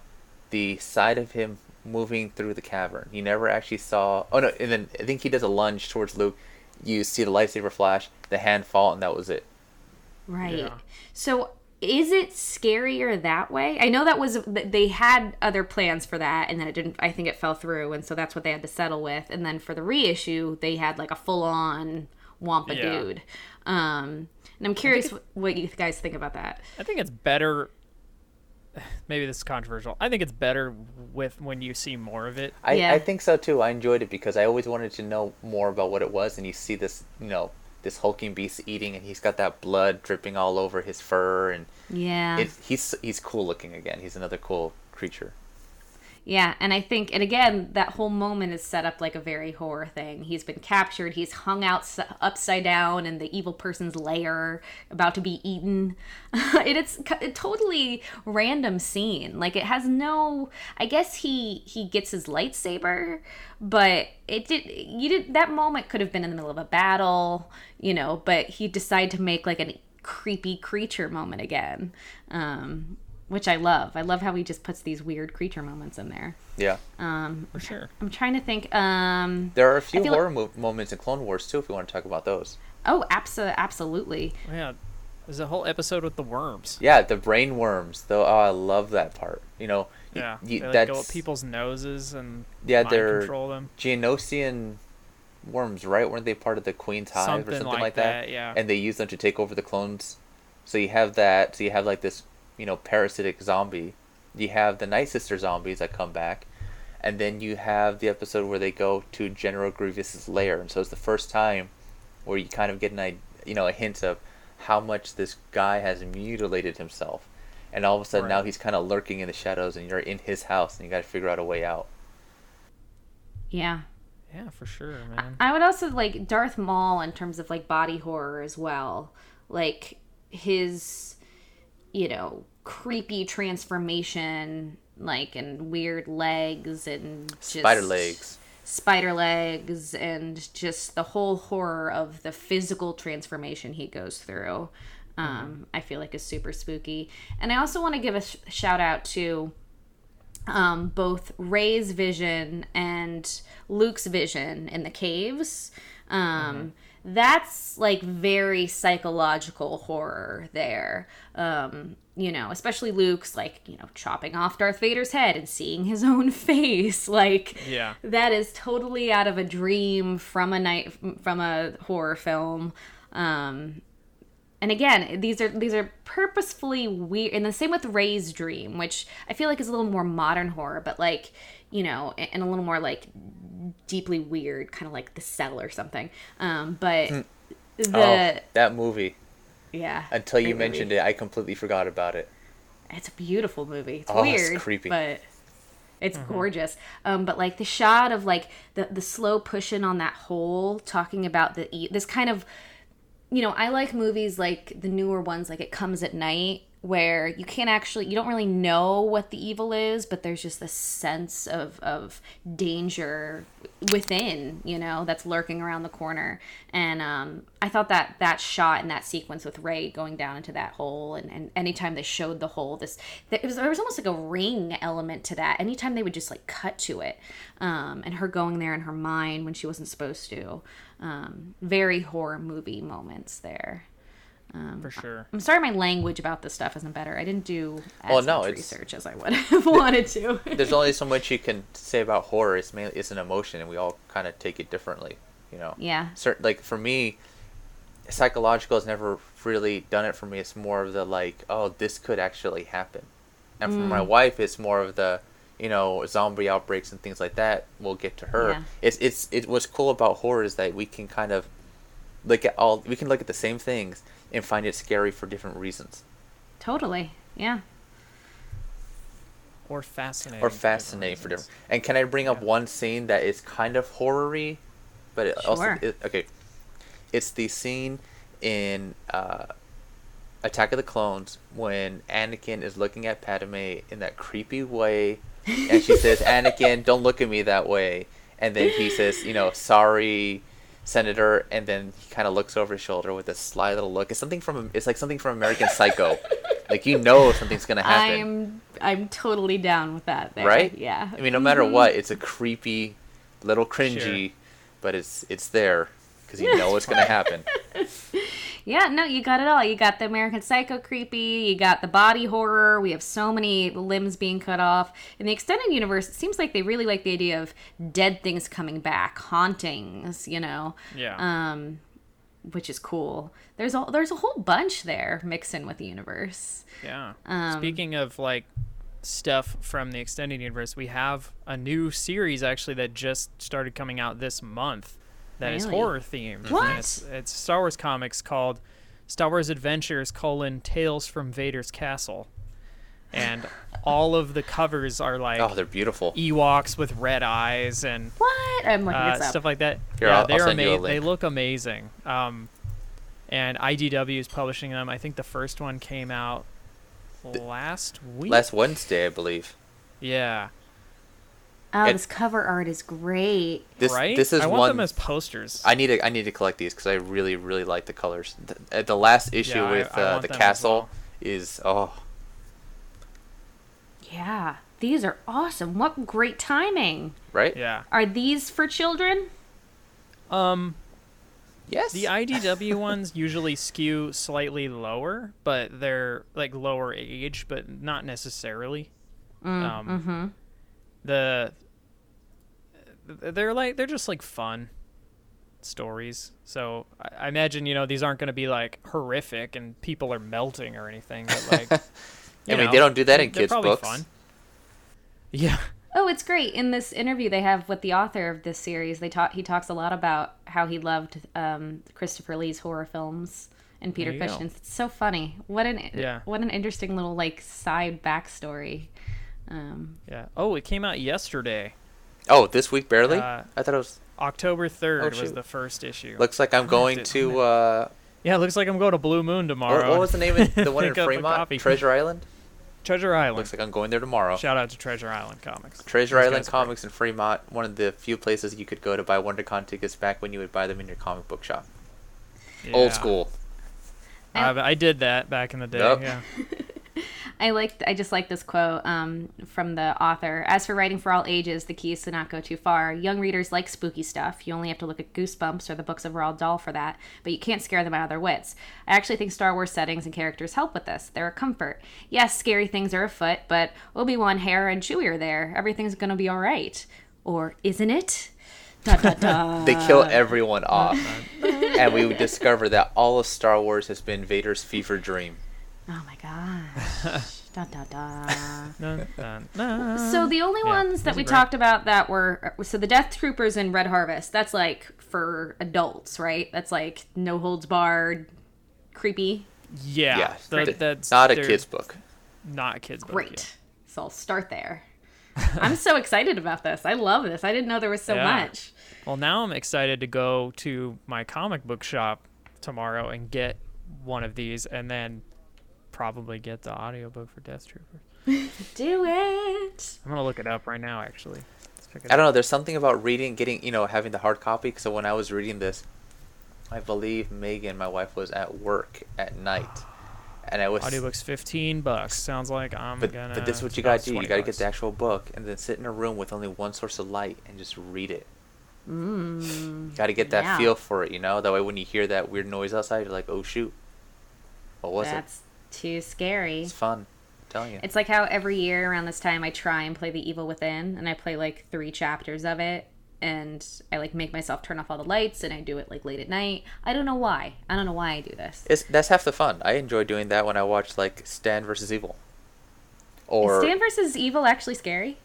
the side of him moving through the cavern. You never actually saw. Oh no! And then I think he does a lunge towards Luke. You see the lightsaber flash, the hand fall, and that was it. Right. Yeah. So is it scarier that way? I know that was they had other plans for that, and then it didn't. I think it fell through, and so that's what they had to settle with. And then for the reissue, they had like a full on Wampa Yeah. dude. Um, and I'm curious what you guys think about that. I think it's better. Maybe this is controversial. I think it's better with when you see more of it. I, Yeah. I think so too. I enjoyed it because I always wanted to know more about what it was, and you see this, you know, this hulking beast eating, and he's got that blood dripping all over his fur, and Yeah. it's he's he's cool looking again. He's another cool creature. Yeah, and I think, and again, that whole moment is set up like a very horror thing. He's been captured, he's hung out upside down in the evil person's lair, about to be eaten. and it's a totally random scene. Like it has no. I guess he he gets his lightsaber, but it did. You did that moment could have been in the middle of a battle, you know. But he decided to make like a creepy creature moment again. Um, which I love. I love how he just puts these weird creature moments in there. Yeah, Um, For sure. I'm trying to think. Um, there are a few feel like- horror mo- moments in Clone Wars too. If you want to talk about those. oh, abso- absolutely. Yeah. There's a whole episode with the worms. Yeah, the brain worms. Though, oh, I love that part. You know, Yeah. y- they like, that's go up people's noses and Yeah, mind they're- control them. Geonosian worms, right? Weren't they part of the Queen's Hive or Something something like like that? that, yeah. And they use them to take over the clones. So you have that. So you have like this, you know, parasitic zombie. You have the Night Sister zombies that come back, and then you have the episode where they go to General Grievous's lair, and so it's the first time where you kind of get an, i- you know, a hint of how much this guy has mutilated himself. And all of a sudden now he's kind of lurking in the shadows, and you're in his house, and you got to figure out a way out. Yeah. Yeah, for sure, man. I would also like Darth Maul in terms of like body horror as well. Like his, you know, creepy transformation, like and weird legs and just Spider legs. spider legs and just the whole horror of the physical transformation he goes through um, i feel like is super spooky. And i also want to give a sh- shout out to um, both Rey's vision and luke's vision in the caves. Um, That's like very psychological horror there. Um, you know, especially Luke's like, you know, chopping off Darth Vader's head and seeing his own face. Like, Yeah. that is totally out of a dream from a night from a horror film. Um, and again, these are these are purposefully weird. And the same with Rey's Dream, which I feel like is a little more modern horror, but like you know, and a little more like deeply weird, kind of like The Cell or something. Um, but the oh, that movie. yeah, Until you great movie. mentioned it, I completely forgot about it. It's a beautiful movie. It's Oh, it's weird, creepy. but it's gorgeous. Um, but like the shot of like the the slow pushing on that hole, talking about the e- this kind of, you know, I like movies like the newer ones, like It Comes at Night, where you can't actually you don't really know what the evil is, but there's just this sense of of danger within, you know, that's lurking around the corner. And um, I thought that that shot and that sequence with Rey going down into that hole, and, and anytime they showed the hole, this there was, there was almost like a ring element to that. Anytime they would just like cut to it, um, and her going there in her mind when she wasn't supposed to, um, very horror movie moments there. For sure. I'm sorry, my language about this stuff isn't better. I didn't do as Well, no, much it's- research as I would have wanted to. There's only so much you can say about horror. It's mainly it's an emotion, and we all kind of take it differently. You know. yeah, certain like for me psychological has never really done it for me it's more of the like oh this could actually happen and for Mm. my wife it's more of the you know zombie outbreaks and things like that we'll get to her Yeah. it's it's it what's cool about horror is that we can kind of look at all we can look at the same things and find it scary for different reasons totally. Yeah. Or fascinating. or for different fascinating for different and can i bring up one scene that is kind of horror-y but it also it, okay it's the scene in uh, attack of the clones when anakin is looking at padme in that creepy way and she says anakin don't look at me that way and then he says you know sorry senator and then he kind of looks over his shoulder with a sly little look it's something from it's like something from american psycho like you know something's gonna happen I'm I'm totally down with that. There. right? Yeah. I mean, no matter mm-hmm. what, it's a creepy, little cringy, but it's it's there because you know what's gonna happen. Yeah, no, you got it all. You got the American Psycho creepy, you got the body horror. We have so many limbs being cut off. In the extended universe, it seems like they really like the idea of dead things coming back, hauntings, you know. Yeah. Um which is cool. There's a there's a whole bunch there mixing with the universe. Yeah. Um, Speaking of like stuff from the extended universe, we have a new series actually that just started coming out this month that is Really? horror themed. What? It's, it's Star Wars comics called Star Wars Adventures: colon Tales from Vader's Castle, and all of the covers are like Oh, they're beautiful. Ewoks with red eyes and What? I'm looking uh, this up. stuff like that. Here, yeah, I'll- I'll they're send you a They look amazing. Um, and IDW is publishing them. I think the first one came out last week. Last Wednesday, I believe. yeah, oh, it- this cover art is great. This right. this is I want one. them as posters. I need to I need to collect these because I really really like the colors. The, uh, the last issue Yeah, with I uh, want the castle well. is oh Yeah. These are awesome. What great timing. right. yeah. Are these for children? Um, Yes. the IDW ones usually skew slightly lower, but they're like lower age, but not necessarily. um, mm-hmm. the they're like they're just like fun stories. So I, I imagine you know these aren't going to be like horrific and people are melting or anything. But like, I you mean, know, they don't do that in they're kids' probably books. Fun. Yeah, Oh, it's great. In this interview they have with the author of this series, they talk. He talks a lot about how he loved um, Christopher Lee's horror films and Peter There. Cushing's. It's so funny. What an Yeah. what an interesting little like side backstory. Um, yeah. Oh, it came out yesterday. Oh, this week barely. Uh, I thought it was. October third Oh, was the first issue. Looks like I'm going to-. Uh, yeah, it looks like I'm going to Blue Moon or, tomorrow. what was the name of the one in Pick up a Fremont? Treasure Island. Treasure Island. Looks like I'm going there tomorrow. Shout out to Treasure Island Comics. Treasure Those Island great. Comics in Fremont, one of the few places you could go to buy WonderCon tickets back when you would buy them in your comic book shop. Old school. I, I did that back in the day. Yup. Yeah. I like. I just like this quote um, from the author. As for writing for all ages, the key is to not go too far. Young readers like spooky stuff. You only have to look at Goosebumps or the books of Roald Dahl for that, but you can't scare them out of their wits. I actually think Star Wars settings and characters help with this. They're a comfort. Yes, scary things are afoot, but Obi Wan, Hera, and Chewie are there. Everything's gonna be all right, or isn't it? Da, da, da. They kill everyone off, and we would discover that all of Star Wars has been Vader's fever dream. Oh my gosh. da, da, da. Dun, dun, dun. So the only Yeah, ones that we great. talked about that were so the Death Troopers and Red Harvest. That's like for adults, right? That's like no holds barred, creepy. yeah, yeah, the- th- that's not a kid's book. Not a kid's book. Great. yeah. So I'll start there. I'm so excited about this. I love this. I didn't know there was so Yeah. much. Well, now I'm excited to go to my comic book shop tomorrow and get one of these, and then probably get the audiobook for Death Troopers. Do it. I'm gonna look it up right now, actually. Let's check it I don't know. There's something about reading, getting, you know, having the hard copy. So when I was reading this, I believe Megan, my wife, was at work at night, and I was. Audiobook's 15 bucks. Sounds like I'm But, gonna. but this is what you gotta do. You gotta get the actual book, and then sit in a room with only one source of light and just read it. Mm. You gotta get that Yeah. feel for it, you know. That way, when you hear that weird noise outside, you're like, "Oh shoot, what was That's too scary. It's fun. I'm telling you. It's like how every year around this time I try and play The Evil Within, and I play like three chapters of it, and I like make myself turn off all the lights, and I do it like late at night. I don't know why. I don't know why I do this. It's that's half the fun. I enjoy doing that when I watch like Stan versus Evil. Or Is Stan versus Evil actually scary?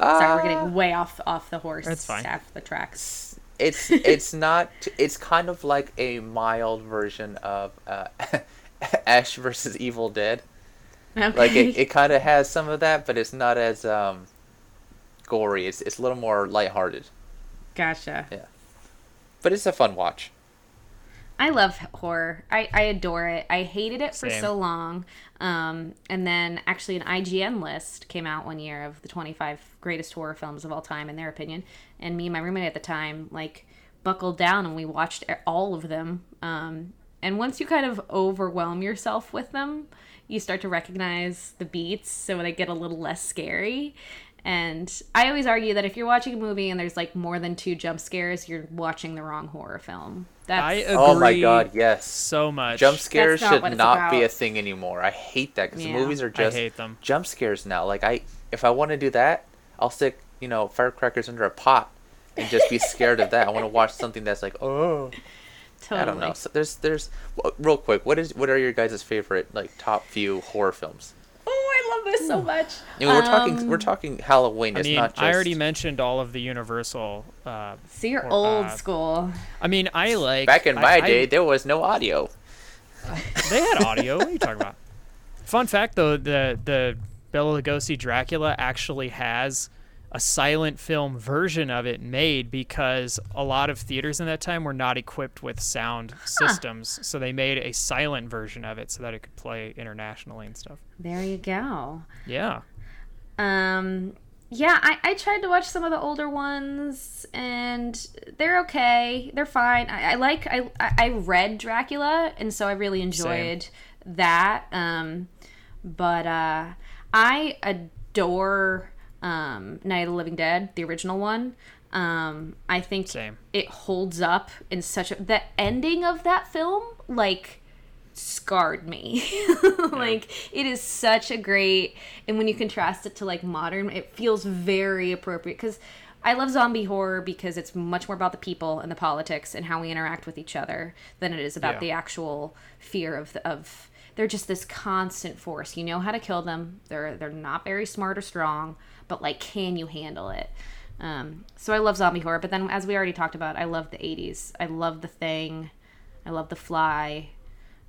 Sorry, we're Uh, getting way off off the horse. That's fine. Off the tracks. it's it's not it's kind of like a mild version of uh, Ash versus Evil Dead. Okay. Like it, it kind of has some of that, but it's not as um gory. It's it's a little more lighthearted. gotcha. Yeah, but it's a fun watch. I love horror. I, I adore it. I hated it for Same. so long. Um, and then actually, an IGN list came out one year of the 25 greatest horror films of all time, in their opinion. And me and my roommate at the time, like, buckled down and we watched all of them. Um, and once you kind of overwhelm yourself with them, you start to recognize the beats so they get a little less scary. And I always argue that if you're watching a movie and there's like more than two jump scares, you're watching the wrong horror film. That's I agree. Oh my god, yes. So much. Jump scares not should what it's not be about. a thing anymore. I hate that because Yeah. movies are I just hate them. jump scares now. Like I, if I want to do that, I'll stick you know firecrackers under a pot and just be scared of that. I want to watch something that's like oh totally. I don't know. So there's there's well, real quick. What is what are your guys' favorite like top few horror films? Oh, I love this so much. I mean, we're talking Um, we're talking Halloween. I It's mean, not just. I already mentioned all of the Universal. Uh, So you're Or, old uh, school. I mean, I like. Back in my I- day, there was no audio. they had audio. what are you talking about? Fun fact, though, the the Bela Lugosi Dracula actually has a silent film version of it made because a lot of theaters in that time were not equipped with sound systems, so they made a silent version of it so that it could play internationally and stuff. There you go. Yeah. Um, yeah, I, I tried to watch some of the older ones, and they're okay. They're fine. I, I like I I I read Dracula, and so I really enjoyed that. Um, but uh, I adore um, Night of the Living Dead, the original one. Um, I think Same. it holds up in such a the ending of that film like scarred me like it is such a great and when you contrast it to like modern it feels very appropriate because i love zombie horror because it's much more about the people and the politics and how we interact with each other than it is about Yeah. the actual fear of the, of they're just this constant force you know how to kill them they're they're not very smart or strong but like can you handle it um, so I love zombie horror, but then as we already talked about, I love the 80s. I love The Thing. I love The Fly.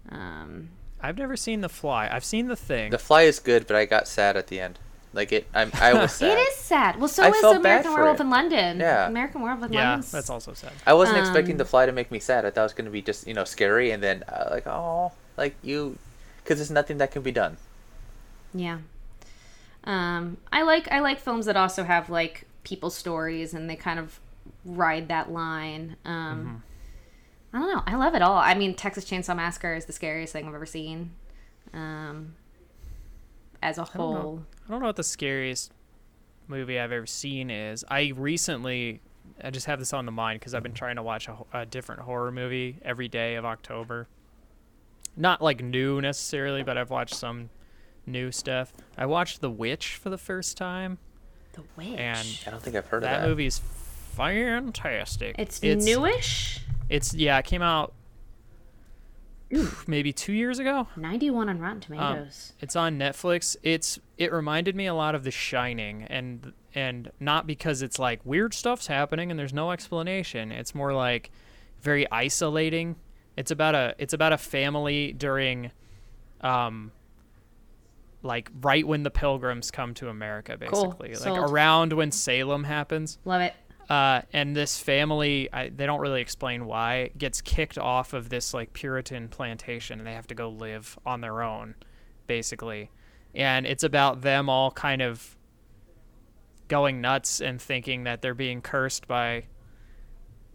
Um, I've never seen The Fly. I've seen The Thing. The Fly is good, but I got sad at the end. Like it, I'm, I was sad. it is sad. Well, so I is felt bad American for Werewolf it. in London. Yeah. American Werewolf in yeah, London. that's also sad. I wasn't expecting Um, The Fly to make me sad. I thought it was going to be just you know scary, and then uh, like oh, like you, because there's nothing that can be done. Yeah. Um, I like I like films that also have like people stories and they kind of ride that line. Um, I don't know. I love it all. I mean, Texas Chainsaw Massacre is the scariest thing I've ever seen. Um, as a I don't whole. I don't know what the scariest movie I've ever seen is. I recently, I just have this on the mind because I've been trying to watch a, a different horror movie every day of October. Not like new necessarily, but I've watched some new stuff. I watched The Witch for the first time. The Witch. And I don't think I've heard that of that. That movie's fantastic. it's, newish. It's yeah, it came out maybe two years ago. 91 on Rotten Um, Tomatoes. it's on Netflix. It's it reminded me a lot of The Shining, and and not because it's like weird stuff's happening and there's no explanation. It's more like very isolating. It's about a it's about a family during, um, like right when the Pilgrims come to America, Cool. basically, like Sold. around when Salem happens. Love it. Uh, and this family, I, they don't really explain why, gets kicked off of this like Puritan plantation, and they have to go live on their own, basically. And it's about them all kind of going nuts and thinking that they're being cursed by,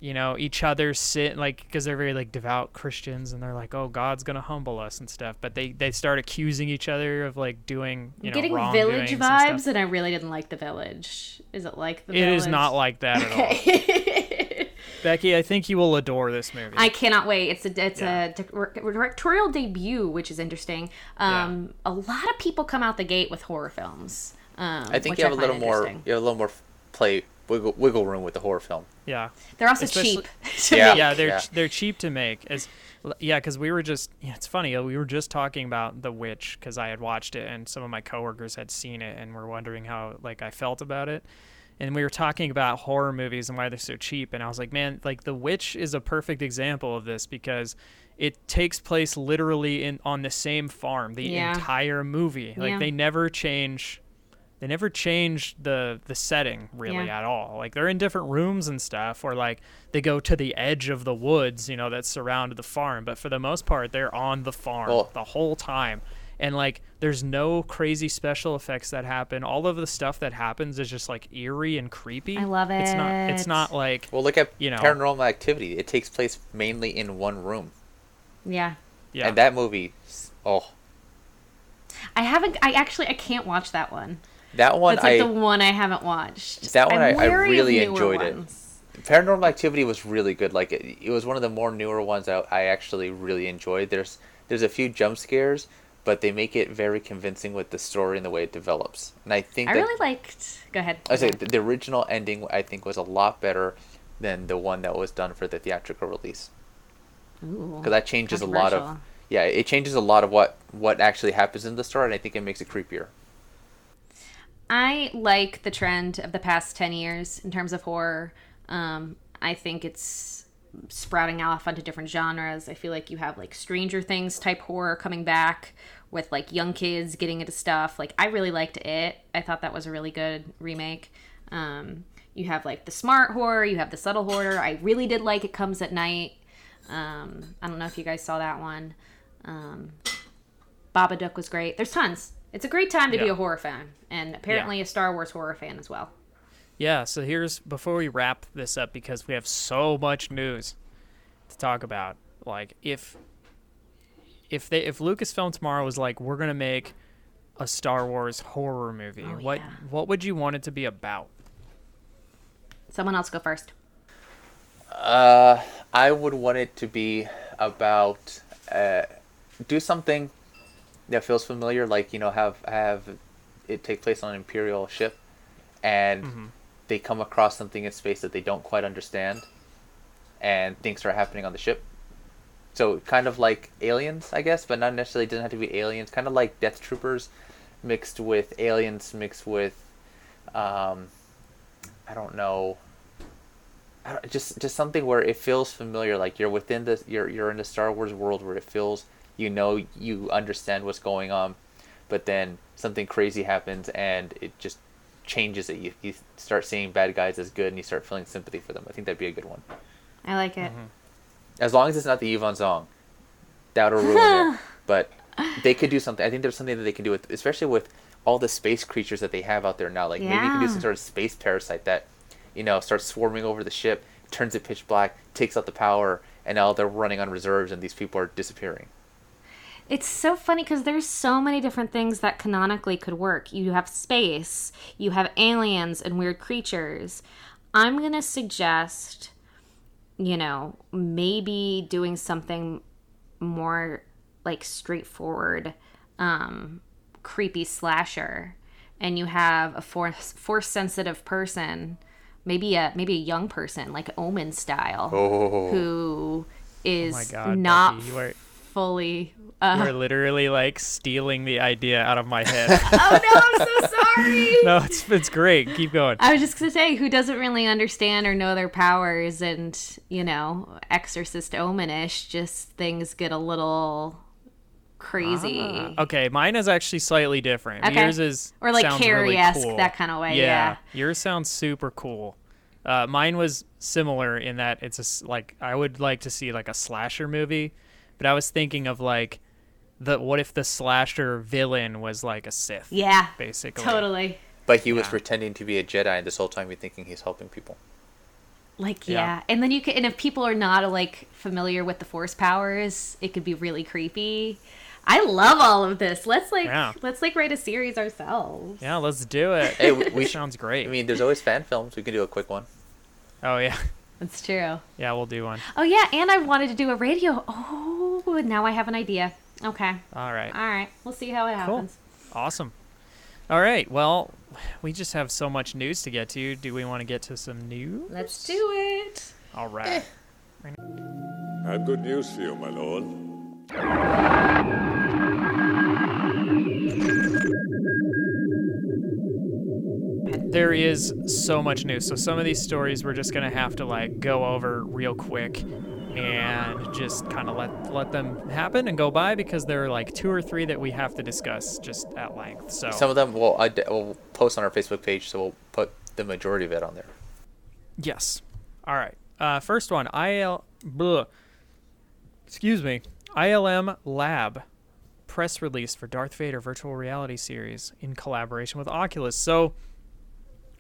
you know, each other's sin, like because they're very like devout Christians, and they're like, oh, God's gonna humble us and stuff. But they they start accusing each other of like doing, you know, Getting village vibes, and, I really didn't like the village. Is it like the It village? is not like that at all. Becky, I think you will adore this movie. I cannot wait. It's a it's Yeah. a directorial debut, which is interesting. Um, A lot of people come out the gate with horror films. Um, I think you have a little more. You have a little more play wiggle, wiggle room with the horror film. yeah. They're also especially- cheap. to Yeah. make. yeah, they're Yeah. they're cheap to make. As yeah, because we were just yeah, it's funny. uh, We were just talking about The Witch because I had watched it and some of my coworkers had seen it and were wondering how like I felt about it. And we were talking about horror movies and why they're so cheap. And I was like, man, like The Witch is a perfect example of this because it takes place literally in on the same farm the Yeah. entire movie. Like Yeah. they never change they never change the the setting really Yeah. at all. Like they're in different rooms and stuff, or like they go to the edge of the woods, you know, that surround the farm. But for the most part, they're on the farm Well- the whole time. And like, there's no crazy special effects that happen. All of the stuff that happens is just like eerie and creepy. I love it. It's not. It's not like. Well, look at You know. Paranormal Activity. It takes place mainly in one room, Yeah. Yeah. and that movie. Oh, I haven't. I actually I can't watch that one. That one That's like I. the one I haven't watched. That one I- I really enjoyed it. Paranormal Activity was really good. Like it, it was one of the more newer ones I, I actually really enjoyed. There's there's a few jump scares, but they make it very convincing with the story and the way it develops. And I think I that really liked. Go ahead. I say the original ending I think was a lot better than the one that was done for the theatrical release Ooh, because that changes a lot of yeah it changes a lot of what what actually happens in the story and I think it makes it creepier. I like the trend of the past 10 years in terms of horror. Um, I think it's sprouting off onto different genres. I feel like you have like Stranger Things type horror coming back with like young kids getting into stuff. Like, I really liked it. I thought that was a really good remake. Um, you have like the smart horror, you have the subtle horror. I really did like It Comes at Night. Um, I don't know if you guys saw that one. Um, Babadook was great. There's tons. It's a great time to be a horror fan, and apparently a Star Wars horror fan as well. Yeah, so here's before we wrap this up because we have so much news to talk about. Like if if they if Lucasfilm tomorrow was like we're going to make a Star Wars horror movie, Oh, what yeah. what would you want it to be about? Someone else go first. Uh, I would want it to be about uh, do something that feels familiar, like you know, have have it take place on an imperial ship, and they come across something in space that they don't quite understand, and things are happening on the ship. So kind of like aliens, I guess, but not necessarily. Doesn't have to be aliens. Kind of like Death Troopers, mixed with aliens, mixed with, um, I don't know. I don't, just just something where it feels familiar, like you're within the you're you're in the Star Wars world where it feels you know you understand what's going on, but then something crazy happens and it just changes it. You you start seeing bad guys as good and you start feeling sympathy for them. I think that'd be a good one. I like it. Mm-hmm. As long as it's not the Yvonne Song, that'll ruin it. But they could do something. I think there's something that they can do with, especially with all the space creatures that they have out there now. Like maybe you can do some sort of space parasite that, you know, starts swarming over the ship, turns it pitch black, takes out the power, and now they're running on reserves, and these people are disappearing. It's so funny because there's so many different things that canonically could work. You have space, you have aliens and weird creatures. I'm gonna suggest, you know, maybe doing something more like straightforward, um, creepy slasher, and you have a force force sensitive person, maybe a maybe a young person like Omen style, Oh. who is my God, not Becky, fully. Uh, are literally like stealing the idea out of my head. oh no, I'm so sorry. no, it's it's great. Keep going. I was just gonna say, who doesn't really understand or know their powers, and you know, Exorcist Omenish, just things get a little crazy. Okay, mine is actually slightly different. Okay. Yours is Or like Carrie-esque, cool. that kind of way, yeah. yours sounds super cool. Uh, mine was similar in that it's a like I would like to see like a slasher movie, but I was thinking of like the what if the slasher villain was like a Sith? Yeah, basically. totally. But he was Yeah. pretending to be a Jedi, and this whole time you're thinking he's helping people. Like Yeah. yeah. and then you can, and if people are not like familiar with the Force powers, it could be really creepy. I love all of this. Let's like Yeah. let's like write a series ourselves. Yeah, let's do it. Hey, we- we- sounds great. I mean, there's always fan films. We can do a quick one. oh yeah, That's true. yeah, we'll do one. Oh yeah, and I wanted to do a radio. Oh, now I have an idea. Okay. All right. All right. We'll see how it happens. Cool. happens. Awesome. All right. Well, we just have so much news to get to. Do we want to get to some news? Let's do it. All right. Eh. I have good news for you, my lord. There is so much news. So some of these stories we're just gonna have to like go over real quick and just kind of let let them happen and go by because there are like two or three that we have to discuss just at length. So Some of them we'll, I, we'll post on our Facebook page, so we'll put the majority of it on there. Yes. All right. Uh, first one, IL. Bleh. Excuse me. ILM Lab press release for Darth Vader virtual reality series in collaboration with Oculus. So,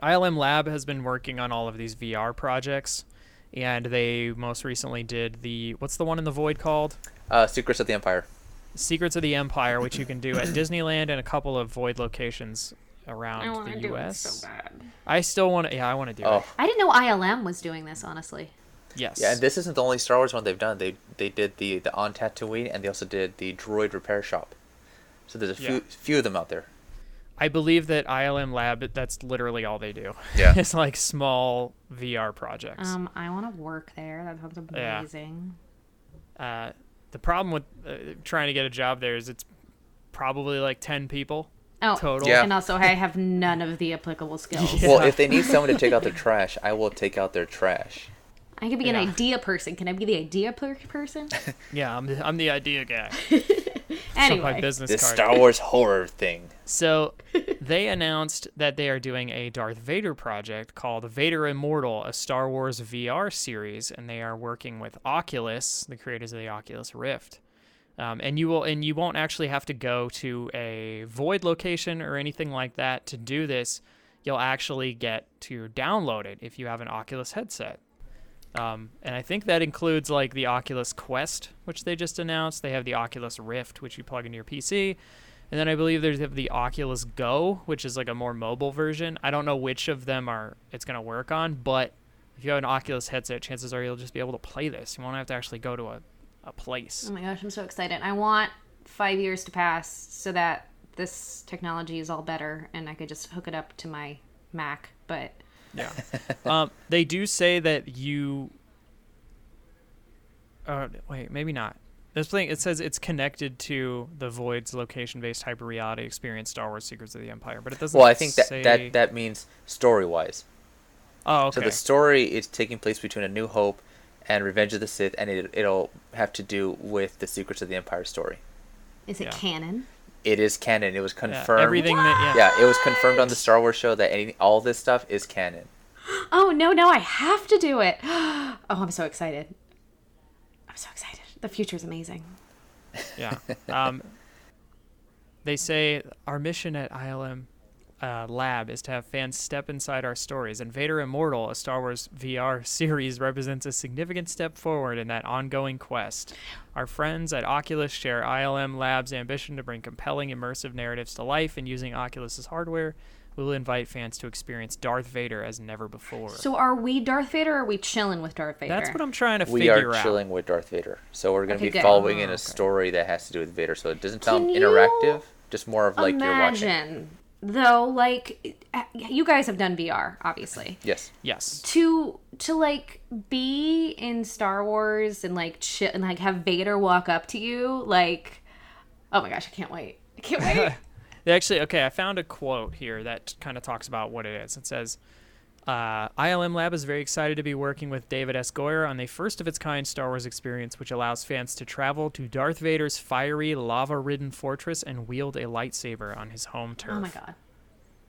ILM Lab has been working on all of these VR projects, and they most recently did the what's the one in the void called? Uh, Secrets of the Empire. Secrets of the Empire, which you can do at Disneyland and a couple of void locations around want the do U.S. it so bad. I still want to. Yeah, I want to do Oh, it. I didn't know ILM was doing this. Honestly. Yes. yeah, and this isn't the only Star Wars one they've done. They they did the the on Tatooine, and they also did the Droid Repair Shop. So there's a few Yeah. few of them out there. I believe that ILM Lab, that's literally all they do. Yeah. it's like small VR projects. Um, I want to work there. That sounds amazing. Yeah. amazing. uh, the problem with uh, trying to get a job there is it's probably like 10 people Oh, total. Yeah. and also I have none of the applicable skills. Yeah. Well, if they need someone to take out their trash, I will take out their trash. I could be Yeah. an idea person. Can I be the idea per- person? Yeah, I'm the, I'm the idea guy. Show my anyway, business This card. Star Wars horror thing. So they announced that they are doing a Darth Vader project called Vader Immortal, a Star Wars VR series, and they are working with Oculus, the creators of the Oculus Rift. Um, and you will and you won't actually have to go to a void location or anything like that to do this. You'll actually get to download it if you have an Oculus headset. Um, and I think that includes like the Oculus Quest, which they just announced. They have the Oculus Rift, which you plug into your PC. And then I believe there's the Oculus Go, which is like a more mobile version. I don't know which of them are it's going to work on, but if you have an Oculus headset, chances are you'll just be able to play this. You won't have to actually go to a, a place. oh my gosh, I'm so excited. I want five years to pass so that this technology is all better and I could just hook it up to my Mac. But Yeah. um, they do say that you. Uh, wait, maybe not. This thing it says it's connected to the Void's location-based hyper reality experience, Star Wars: Secrets of the Empire, but it doesn't. Well, I think that say... that, that means story wise. Oh, okay. So the story is taking place between A New Hope and Revenge of the Sith, and it, it'll have to do with the Secrets of the Empire story. is it Yeah. canon? It is canon. It was Yeah, confirmed. everything that yeah. Yeah, it was confirmed on the Star Wars show that any, all this stuff is canon. Oh no, no, I have to do it. Oh, I'm so excited. I'm so excited. The future is amazing. Yeah. Um, they say our mission at ILM uh, Lab is to have fans step inside our stories, and Vader Immortal, a Star Wars VR series, represents a significant step forward in that ongoing quest. Our friends at Oculus share ILM Lab's ambition to bring compelling, immersive narratives to life, and using Oculus's hardware, we will invite fans to experience Darth Vader as never before. So are we Darth Vader or are we chilling with Darth Vader? That's what I'm trying to We figure out. We are chilling with Darth Vader, so we're going to Okay, be good. following Oh, in a oh, okay. story that has to do with Vader. So it doesn't sound Can interactive, just more of like you're watching. Imagine, though, like you guys have done VR, obviously. Yes. Yes. To to like be in Star Wars and like chill and like have Vader walk up to you, like, oh my gosh, I can't wait. I can't wait. They Actually, okay, I found a quote here that kind of talks about what it is. It says, uh, ILM Lab is very excited to be working with David S. Goyer on the first of its kind Star Wars experience, which allows fans to travel to Darth Vader's fiery, lava ridden fortress and wield a lightsaber on his home turf. oh my god.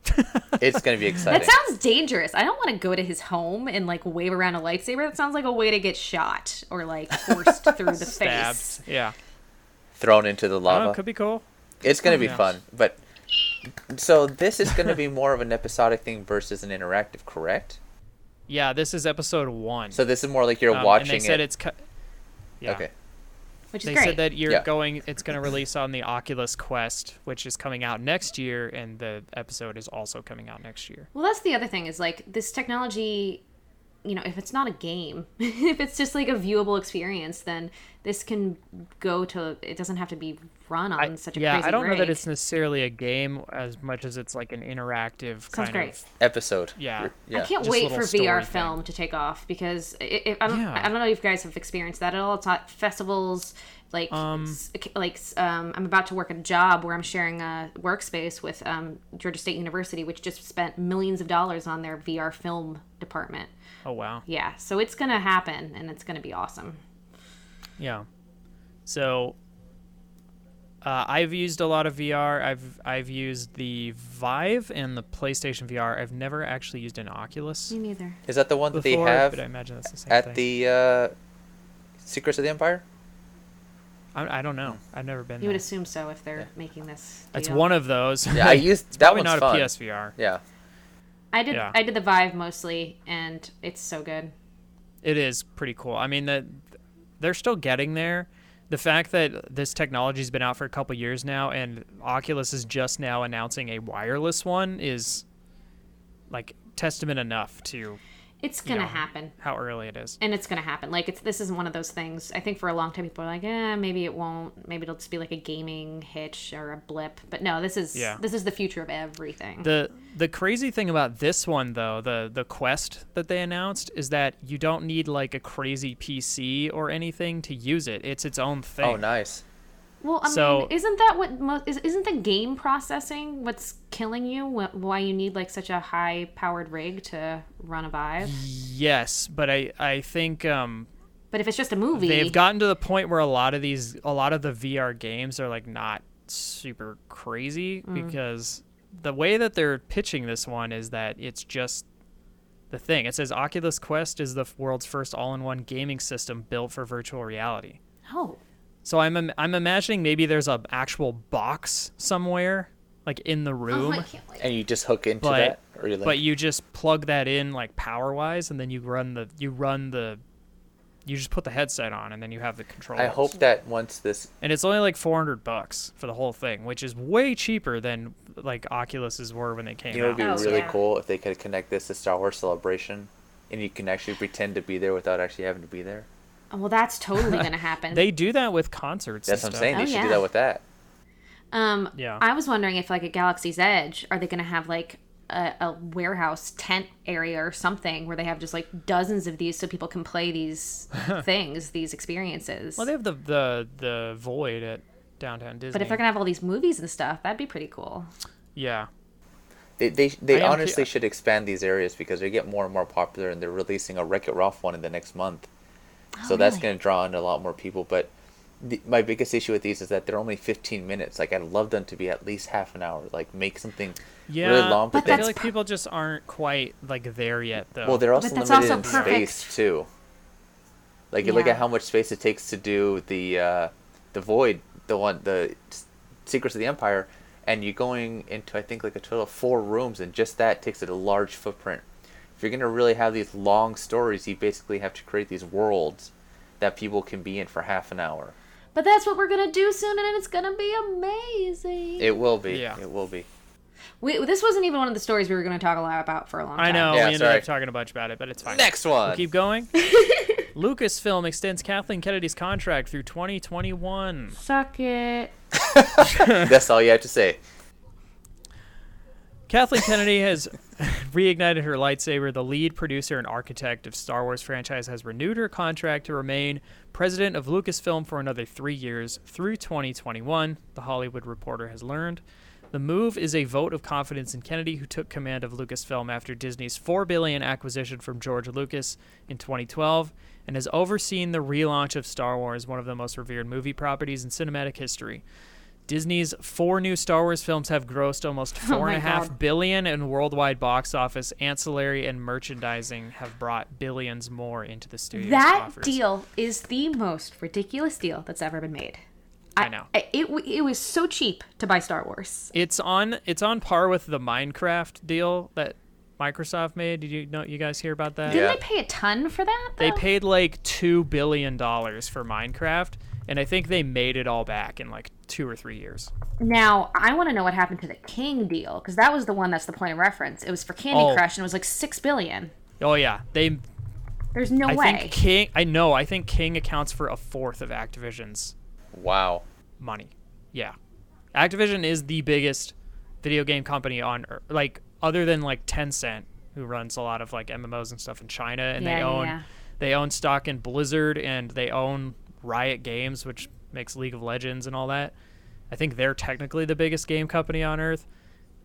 It's going to be exciting. That sounds dangerous. I don't want to go to his home and like wave around a lightsaber. That sounds like a way to get shot or like forced through the Stabbed. face. Yeah. Thrown into the lava. don't know, could be cool. It's going to be Yeah. fun, but so this is going to be more of an episodic thing versus an interactive, correct? Yeah, this is episode one. So this is more like you're Um, watching and they said it. it's. Cu- yeah. Okay. Which is They great. said that you're Yeah. going. It's going to release on the Oculus Quest, which is coming out next year, and the episode is also coming out next year. Well, that's the other thing is like this technology, you know, if it's not a game, if it's just like a viewable experience, then this can go to. It doesn't have to be run on I, such a yeah, crazy I don't know that it's necessarily a game as much as it's like an interactive kind great. of. Episode. Yeah. Yeah. I can't just wait for story VR thing. film to take off because it, it, I don't. Yeah. I don't know if you guys have experienced that at all. It's at festivals. Like, Um, s- like um, I'm about to work at a job where I'm sharing a workspace with um, Georgia State University, which just spent millions of dollars on their VR film department. Oh wow. Yeah, so it's gonna happen, and it's gonna be awesome. Yeah. So uh, I've used a lot of VR. I've I've used the Vive and the PlayStation VR. I've never actually used an Oculus Me neither. Is that the one that before, they have but I imagine that's the same at thing. the uh, Secrets of the Empire? I, I don't know. I've never been. You would assume so if they're making this. It's one of those. Yeah, I used that probably one's not fun. a PSVR. Yeah. I did. yeah. I did the Vive mostly, and it's so good. It is pretty cool. I mean that they're still getting there. The fact that this technology's been out for a couple years now and Oculus is just now announcing a wireless one is like testament enough to It's gonna know. happen, how early it is. and it's gonna happen. Like it's this is one of those things. I think for a long time people are like, eh, maybe it won't. Maybe it'll just be like a gaming hitch or a blip. But no, this is Yeah. this is the future of everything. The the crazy thing about this one though, the the Quest that they announced is that you don't need like a crazy PC or anything to use it. It's its own thing. Oh, nice. Well, I so- mean, isn't that what mo- is, isn't the game processing what's killing you? Wh- Why you need like such a high powered rig to run a Vive? Yes, but I I think um But if it's just a movie, they've gotten to the point where a lot of these a lot of the VR games are like not super crazy Mm. because the way that they're pitching this one is that it's just the thing. It says Oculus Quest is the world's first all-in-one gaming system built for virtual reality. oh, So I'm im- I'm imagining maybe there's a actual box somewhere like in the oh, room. I can't wait. And you just hook into But- that? Or you like, but you just plug that in like power wise and then you run the you run the you just put the headset on and then you have the controls. I hope that once this and it's only like 400 bucks for the whole thing, which is way cheaper than like Oculuses were when they came You know, it'd be Oh, really yeah. cool if they could connect this to Star Wars Celebration, and you can actually pretend to be there without actually having to be there. Well, that's totally gonna happen. They do that with concerts. That's what I'm saying. They Oh, should yeah. do that with that. Um, Yeah. I was wondering if, like, at Galaxy's Edge, are they going to have like a, a warehouse tent area or something where they have just like dozens of these so people can play these things, these experiences? Well, they have the the the void at downtown Disney. but if they're gonna have all these movies and stuff, that'd be pretty cool. yeah, They they, they I am honestly should expand these areas because they get more and more popular, and they're releasing a Wreck It Ralph one in the next month. So that's going to draw in a lot more people. But the, my biggest issue with these is that they're only 15 minutes. Like I'd love them to be at least half an hour. Like make something yeah. really long. But But, I feel like people just aren't quite like there yet, though. well, they're also limited also in perfect. space too. Like you look at how much space it takes to do the uh, the void, the one the Secrets of the Empire, and you're going into I think like a total of four rooms, and just that takes a large footprint. If you're gonna really have these long stories, you basically have to create these worlds that people can be in for half an hour. But that's what we're gonna do soon, and it's gonna be amazing. It will be. Yeah. It will be. we, this wasn't even one of the stories we were gonna talk a lot about for a long time. I know Yeah, we ended sorry. up talking a bunch about it, but it's fine. Next one. We'll keep going. Lucasfilm extends Kathleen Kennedy's contract through 2021. Suck it. That's all you have to say. Kathleen Kennedy has reignited her lightsaber. The lead producer and architect of Star Wars franchise has renewed her contract to remain president of Lucasfilm for another three years through 2021. The Hollywood Reporter has learned. The move is a vote of confidence in Kennedy, who took command of Lucasfilm after Disney's 4 billion acquisition from George Lucas in 2012 and has overseen the relaunch of Star Wars, one of the most revered movie properties in cinematic history. Disney's four new Star Wars films have grossed almost Oh four and a my half God. billion in worldwide box office. Ancillary and merchandising have brought billions more into the studio. That coffers. deal is the most ridiculous deal that's ever been made. I know. it, it was so cheap to buy Star Wars. It's on it's on par with the Minecraft deal that Microsoft made. Did you know you guys hear about that? Didn't Yeah. they pay a ton for that? They paid like two billion dollars for Minecraft, and I think they made it all back in like two or three years. Now I want to know what happened to the King deal because that was the one that's the point of reference. It was for Candy Oh. Crush and it was like six billion. Oh yeah, they. There's no I way. think King. I know. I think King accounts for a fourth of Activision's Wow. money. Yeah, Activision is the biggest video game company on Earth. Like other than like Tencent, who runs a lot of like MMOs and stuff in China, and Yeah, they own yeah. they own stock in Blizzard and they own Riot Games, which makes League of Legends and all that. I think they're technically the biggest game company on Earth.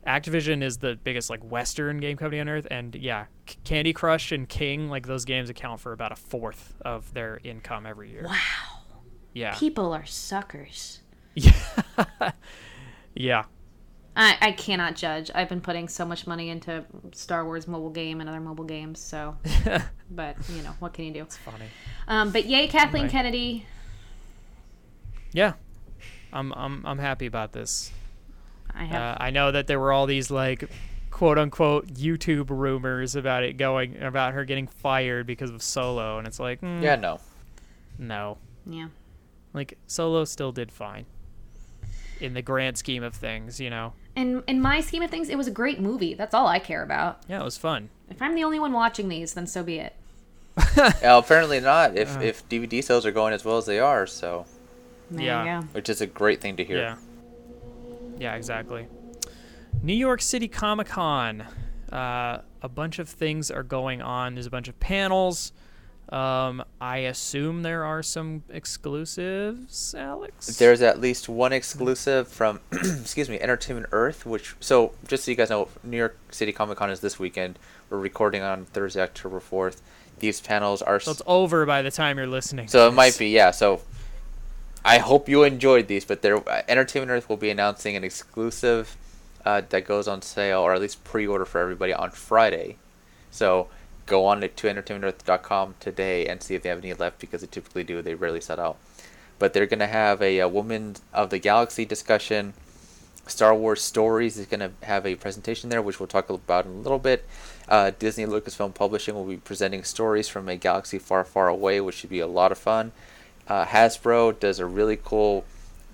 Activision is the biggest like Western game company on Earth, and yeah, C- Candy Crush and King, like those games account for about a fourth of their income every year. wow, Yeah, people are suckers. yeah. I, I cannot judge. I've been putting so much money into Star Wars mobile game and other mobile games, so. but you know what can you do? It's funny. Um, but yay, Kathleen Right. Kennedy. Yeah, I'm I'm I'm happy about this. I have. Uh, I know that there were all these like quote unquote YouTube rumors about it going about her getting fired because of Solo, and it's like mm, Yeah, no. no, yeah. like Solo still did fine in the grand scheme of things, you know. In in my scheme of things, it was a great movie. That's all I care about. Yeah, it was fun. If I'm the only one watching these, then so be it. Well, apparently not. Uh. If if DVD sales are going as well as they are, so There Yeah. you go. which is a great thing to hear. Yeah. Yeah, exactly. New York City Comic Con. Uh, a bunch of things are going on. There's a bunch of panels. Um, I assume there are some exclusives, Alex. There's at least one exclusive from, excuse me, Entertainment Earth, which so just so you guys know, New York City Comic Con is this weekend. We're recording on Thursday, October fourth. These panels are so it's over by the time you're listening. So it might be, yeah. So I hope you enjoyed these, but there, uh, Entertainment Earth will be announcing an exclusive uh, that goes on sale, or at least pre-order for everybody on Friday. So go on to entertainmentearth.com today and see if they have any left, because they typically do. They rarely sell out. But they're gonna have a, a Woman of the Galaxy discussion. Star Wars Stories is going to have a presentation there, which we'll talk about in a little bit. Uh, Disney Lucasfilm Publishing will be presenting stories from a galaxy far, far away, which should be a lot of fun. Uh, Hasbro does a really cool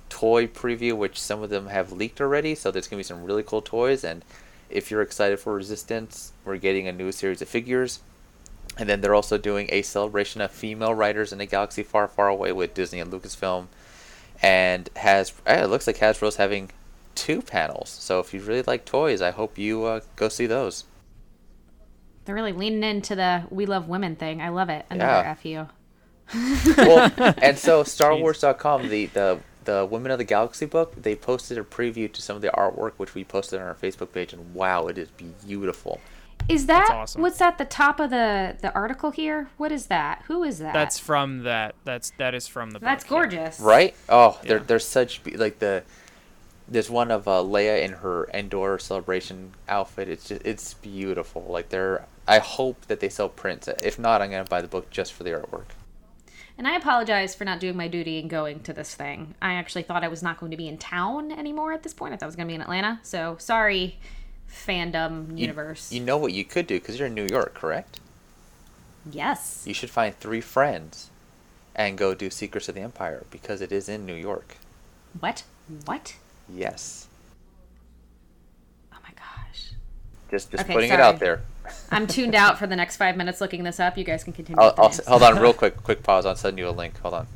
toy preview, which some of them have leaked already, so there's going to be some really cool toys. And if you're excited for Resistance, we're getting a new series of figures. And then they're also doing a celebration of female writers in a galaxy far, far away with Disney and Lucasfilm. And has eh, it looks like Hasbro's having two panels. So if you really like toys, I hope you uh, go see those. They're really leaning into the "we love women" thing. I love it. Another Yeah. f you. well, and so StarWars.com, the the the Women of the Galaxy book, they posted a preview to some of the artwork, which we posted on our Facebook page, and wow, it is beautiful. Is that awesome. what's at the top of the the article here? What is that? Who is that? That's from that. That's that is from the. that's book, yeah. gorgeous. Right? Oh, they're Yeah. they're such be- like the. There's one of uh, Leia in her Endor celebration outfit. It's just it's beautiful. Like they're. I hope that they sell prints. If not, I'm gonna buy the book just for the artwork. And I apologize for not doing my duty and going to this thing. I actually thought I was not going to be in town anymore at this point. I thought I was going to be in Atlanta. So sorry, fandom universe. You, know what you could do because you're in New York, correct? yes. You should find three friends and go do Secrets of the Empire because it is in New York. What? What? Yes. Oh my gosh. Just just Okay, putting it out there. I'm tuned out for the next five minutes looking this up. You guys can continue. I'll, I'll, hold on, real quick. Quick pause. I'll send you a link. Hold on.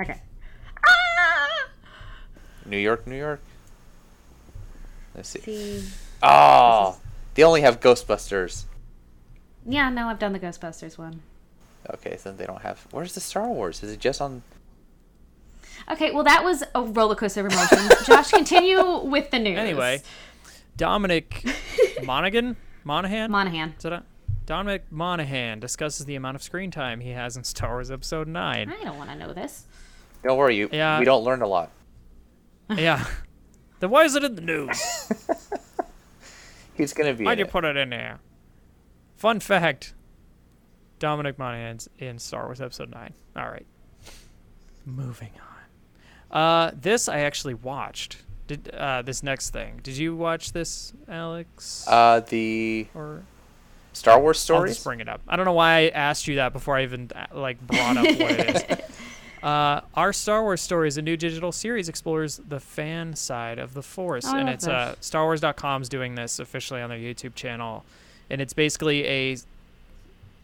Okay. Ah! New York, New York. Let's see. See. Oh, they only have Ghostbusters. Yeah, no, I've done the Ghostbusters one. Okay, so they don't have. Where's the Star Wars? Is it just on? Okay, well, that was a roller coaster of emotions. Josh, continue with the news. Anyway, Dominic Monaghan, Monahan, Monahan. Is that a- Dominic Monaghan discusses the amount of screen time he has in Star Wars Episode Nine. I don't want to know this. Don't worry, you. Yeah. We don't learn a lot. yeah. Then why is it in the news? He's gonna be. Why'd you it. put it in there? Fun fact: Dominic Monaghan's in Star Wars Episode Nine. All right. Moving on. Uh, this I actually watched. Did uh, this next thing? Did you watch this, Alex? Uh, the or Star Wars I'll stories. just bring it up. I don't know why I asked you that before I even uh, like brought up what it is. Uh, our Star Wars stories, a new digital series, explores the fan side of the Force, I and love it's uh, StarWars.com's doing this officially on their YouTube channel, and it's basically a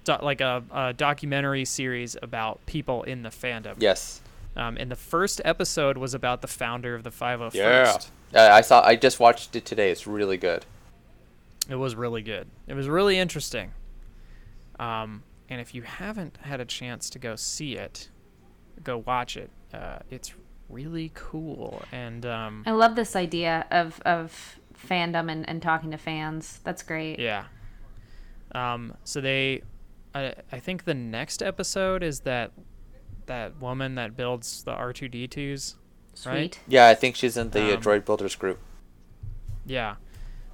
do- like a, a documentary series about people in the fandom. Yes. Um, and the first episode was about the founder of the 501st. Yeah. I saw. I just watched it today. It's really good. It was really good. It was really interesting. Um, and if you haven't had a chance to go see it, go watch it. Uh, it's really cool. And um, I love this idea of of fandom and, and talking to fans. That's great. yeah. Um, so they, I, I think the next episode is that that woman that builds the R two D twos. Right? Yeah, I think she's in the uh, Um, Droid Builders group. Yeah.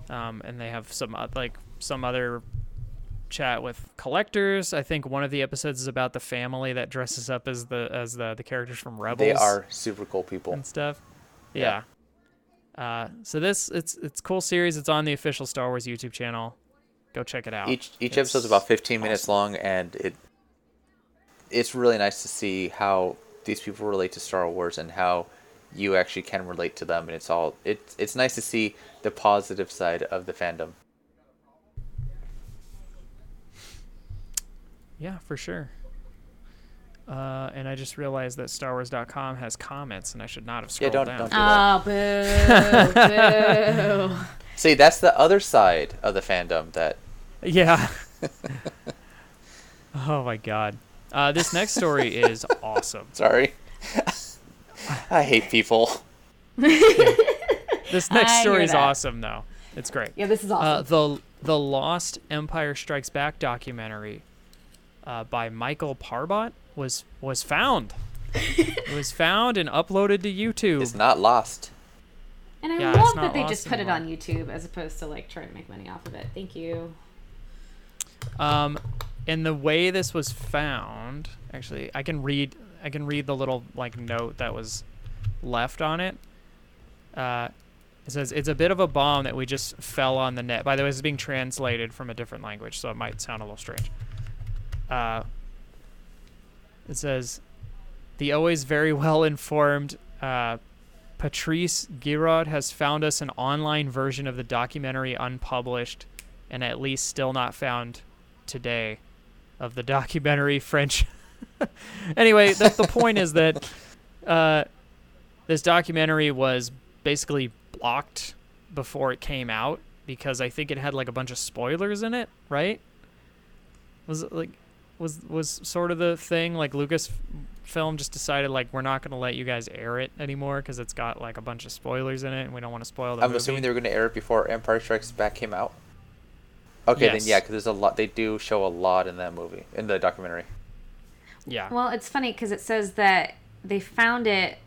Um, and they have some oth- like some other chat with collectors. I think one of the episodes is about the family that dresses up as the as the the characters from Rebels. They are super cool people. and stuff. Yeah. Uh, so this it's it's cool series. It's on the official Star Wars YouTube channel. Go check it out. Each each It's episode's about 15 minutes long, and it it's really nice to see how these people relate to Star Wars and how you actually can relate to them. And it's all it's it's nice to see the positive side of the fandom. Yeah, for sure. Uh, and I just realized that StarWars.com has comments, and I should not have Yeah, scrolled don't- down. don't do that. Oh, boo, boo. See, that's the other side of the fandom that Yeah. oh my god. Uh, this next story is awesome. sorry. I hate people. This next I story is that. awesome, though. It's great. Yeah, this is Uh, awesome. the the Lost Empire Strikes Back documentary uh, by Michael Parbot was was found. it was found and uploaded to YouTube. It's not lost. and I yeah, love that they just put it on YouTube as opposed to like trying to make money off of it. Thank you. Um, and the way this was found, actually, I can read. I can read the little like note that was left on it. Uh, it says it's a bit of a bomb that we just fell on the net. By the way, this is being translated from a different language, so it might sound a little strange. Uh, it says the always very well informed uh, Patrice Giraud has found us an online version of the documentary unpublished and at least still not found today of the documentary French. anyway, the, the point is that uh, this documentary was basically blocked before it came out because I think it had like a bunch of spoilers in it, right? Was it like was was sort of the thing like Lucasfilm just decided like we're not going to let you guys air it anymore because it's got like a bunch of spoilers in it and we don't want to spoil the I'm movie. assuming they were going to air it before Empire Strikes Back came out. Okay, Yes. then yeah, because there's a lot. They do show a lot in that movie, in the documentary. yeah. Well, it's funny because it says that they found it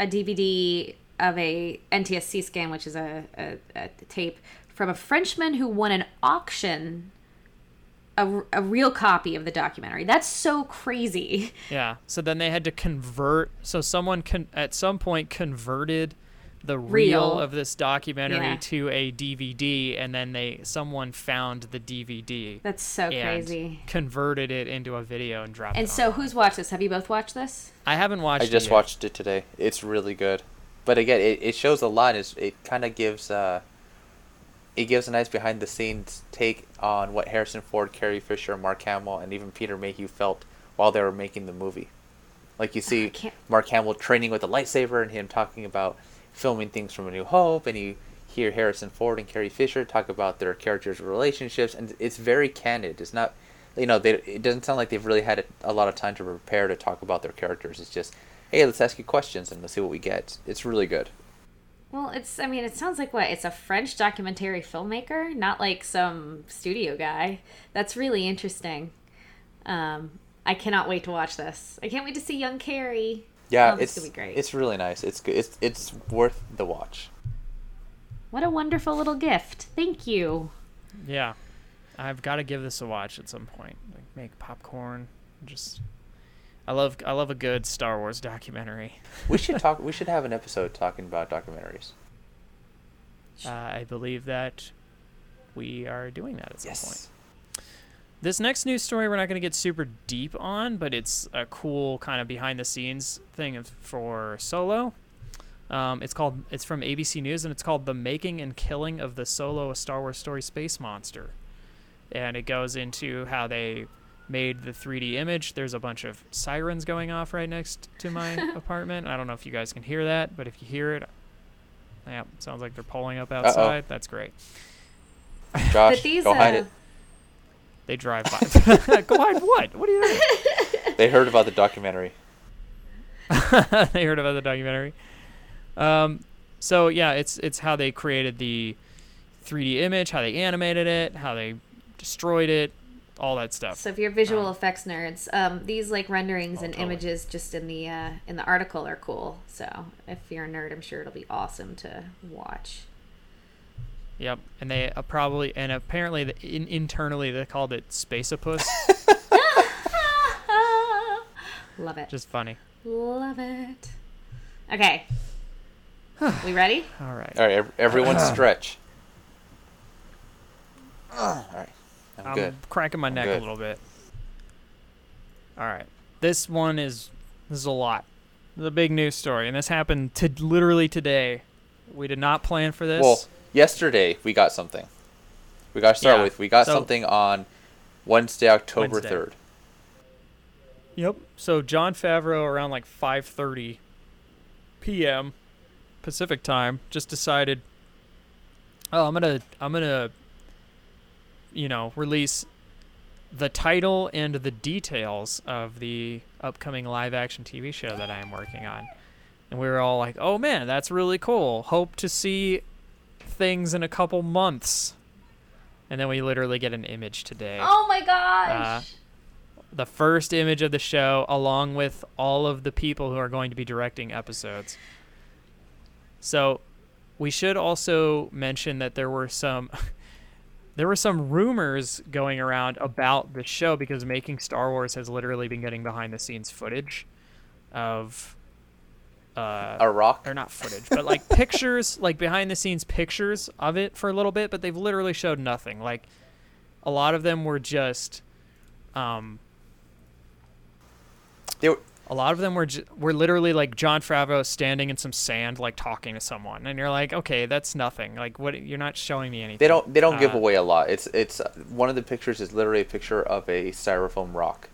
a DVD of a NTSC scan, which is a, a, a tape from a Frenchman who won an auction a, a real copy of the documentary. That's so crazy. Yeah. So then they had to convert. So someone con- at some point converted the reel Reel. of this documentary Yeah. to a DVD, and then they someone found the DVD That's so and crazy. converted it into a video and dropped And it. so, on. who's watched this? Have you both watched this? I haven't watched. It. I just it yet. watched it today. It's really good. But again, it, it shows a lot. It's, it kind of gives uh, it gives a nice behind the scenes take on what Harrison Ford, Carrie Fisher, Mark Hamill, and even Peter Mayhew felt while they were making the movie. Like you see Mark Hamill training with a lightsaber and him talking about filming things from A New Hope, and you hear Harrison Ford and Carrie Fisher talk about their characters' relationships, and it's very candid. It's not, you know, they, it doesn't sound like they've really had a, a lot of time to prepare to talk about their characters. It's just, hey, let's ask you questions and let's see what we get. It's really good. Well, it's, I mean, it sounds like what? It's a French documentary filmmaker, not like some studio guy. That's really interesting. Um, I cannot wait to watch this. I can't wait to see young Carrie. Yeah, Oh, this it's could be great. it's really nice. It's good. It's it's worth the watch. What a wonderful little gift. Thank you. Yeah, I've got to give this a watch at some point. Like make popcorn. Just, I love I love a good Star Wars documentary. We should talk. we should have an episode talking about documentaries. Uh, I believe that we are doing that at some point. Yes. This next news story we're not going to get super deep on, but it's a cool kind of behind the scenes thing for Solo. Um, it's called it's from ABC News and it's called "The Making and Killing of the Solo: A Star Wars Story Space Monster," and it goes into how they made the 3D image. There's a bunch of sirens going off right next to my apartment. I don't know if you guys can hear that, but if you hear it, yeah, sounds like they're pulling up outside. That's great. Josh, But these, go hide uh, it. They drive by. Go hide what? What do you think? They heard about the documentary. they heard about the documentary. Um, so yeah, it's it's how they created the 3D image, how they animated it, how they destroyed it, all that stuff. So if you're visual effects nerds, um, these like renderings Oh, and totally. images just in the uh, in the article are cool. So if you're a nerd, I'm sure it'll be awesome to watch. Yep, and they uh, probably and apparently the, in, internally they called it Spaceopus. Love it. Just funny. Love it. Okay. we ready? All right. All right, everyone stretch. All right, I'm, I'm good. cracking my I'm neck a little bit. All right. This one is this is a lot. This is a big news story, and this happened to literally today. We did not plan for this. Well, yesterday we got something. We got to start Yeah, with. We got so- something on Wednesday, October third. Yep. So Jon Favreau around like 5:30 p.m. Pacific time just decided oh, I'm going to I'm to you know, release the title and the details of the upcoming live action TV show that I am working on. And we were all like, "Oh man, that's really cool. Hope to see things in a couple months." And then we literally get an image today Oh my gosh! Uh, the first image of the show along with all of the people who are going to be directing episodes. So, we should also mention that there were some there were some rumors going around about the show because Making Star Wars has literally been getting behind the scenes footage of uh A rock. or not footage, but like pictures, like behind the scenes pictures of it for a little bit, but they've literally showed nothing. Like a lot of them were just um They were, a lot of them were j- were literally like Jon Favreau standing in some sand like talking to someone and you're like, "Okay, that's nothing. Like what you're not showing me anything." they don't. They don't give Uh, away a lot. It's it's one of the pictures is literally a picture of a styrofoam rock.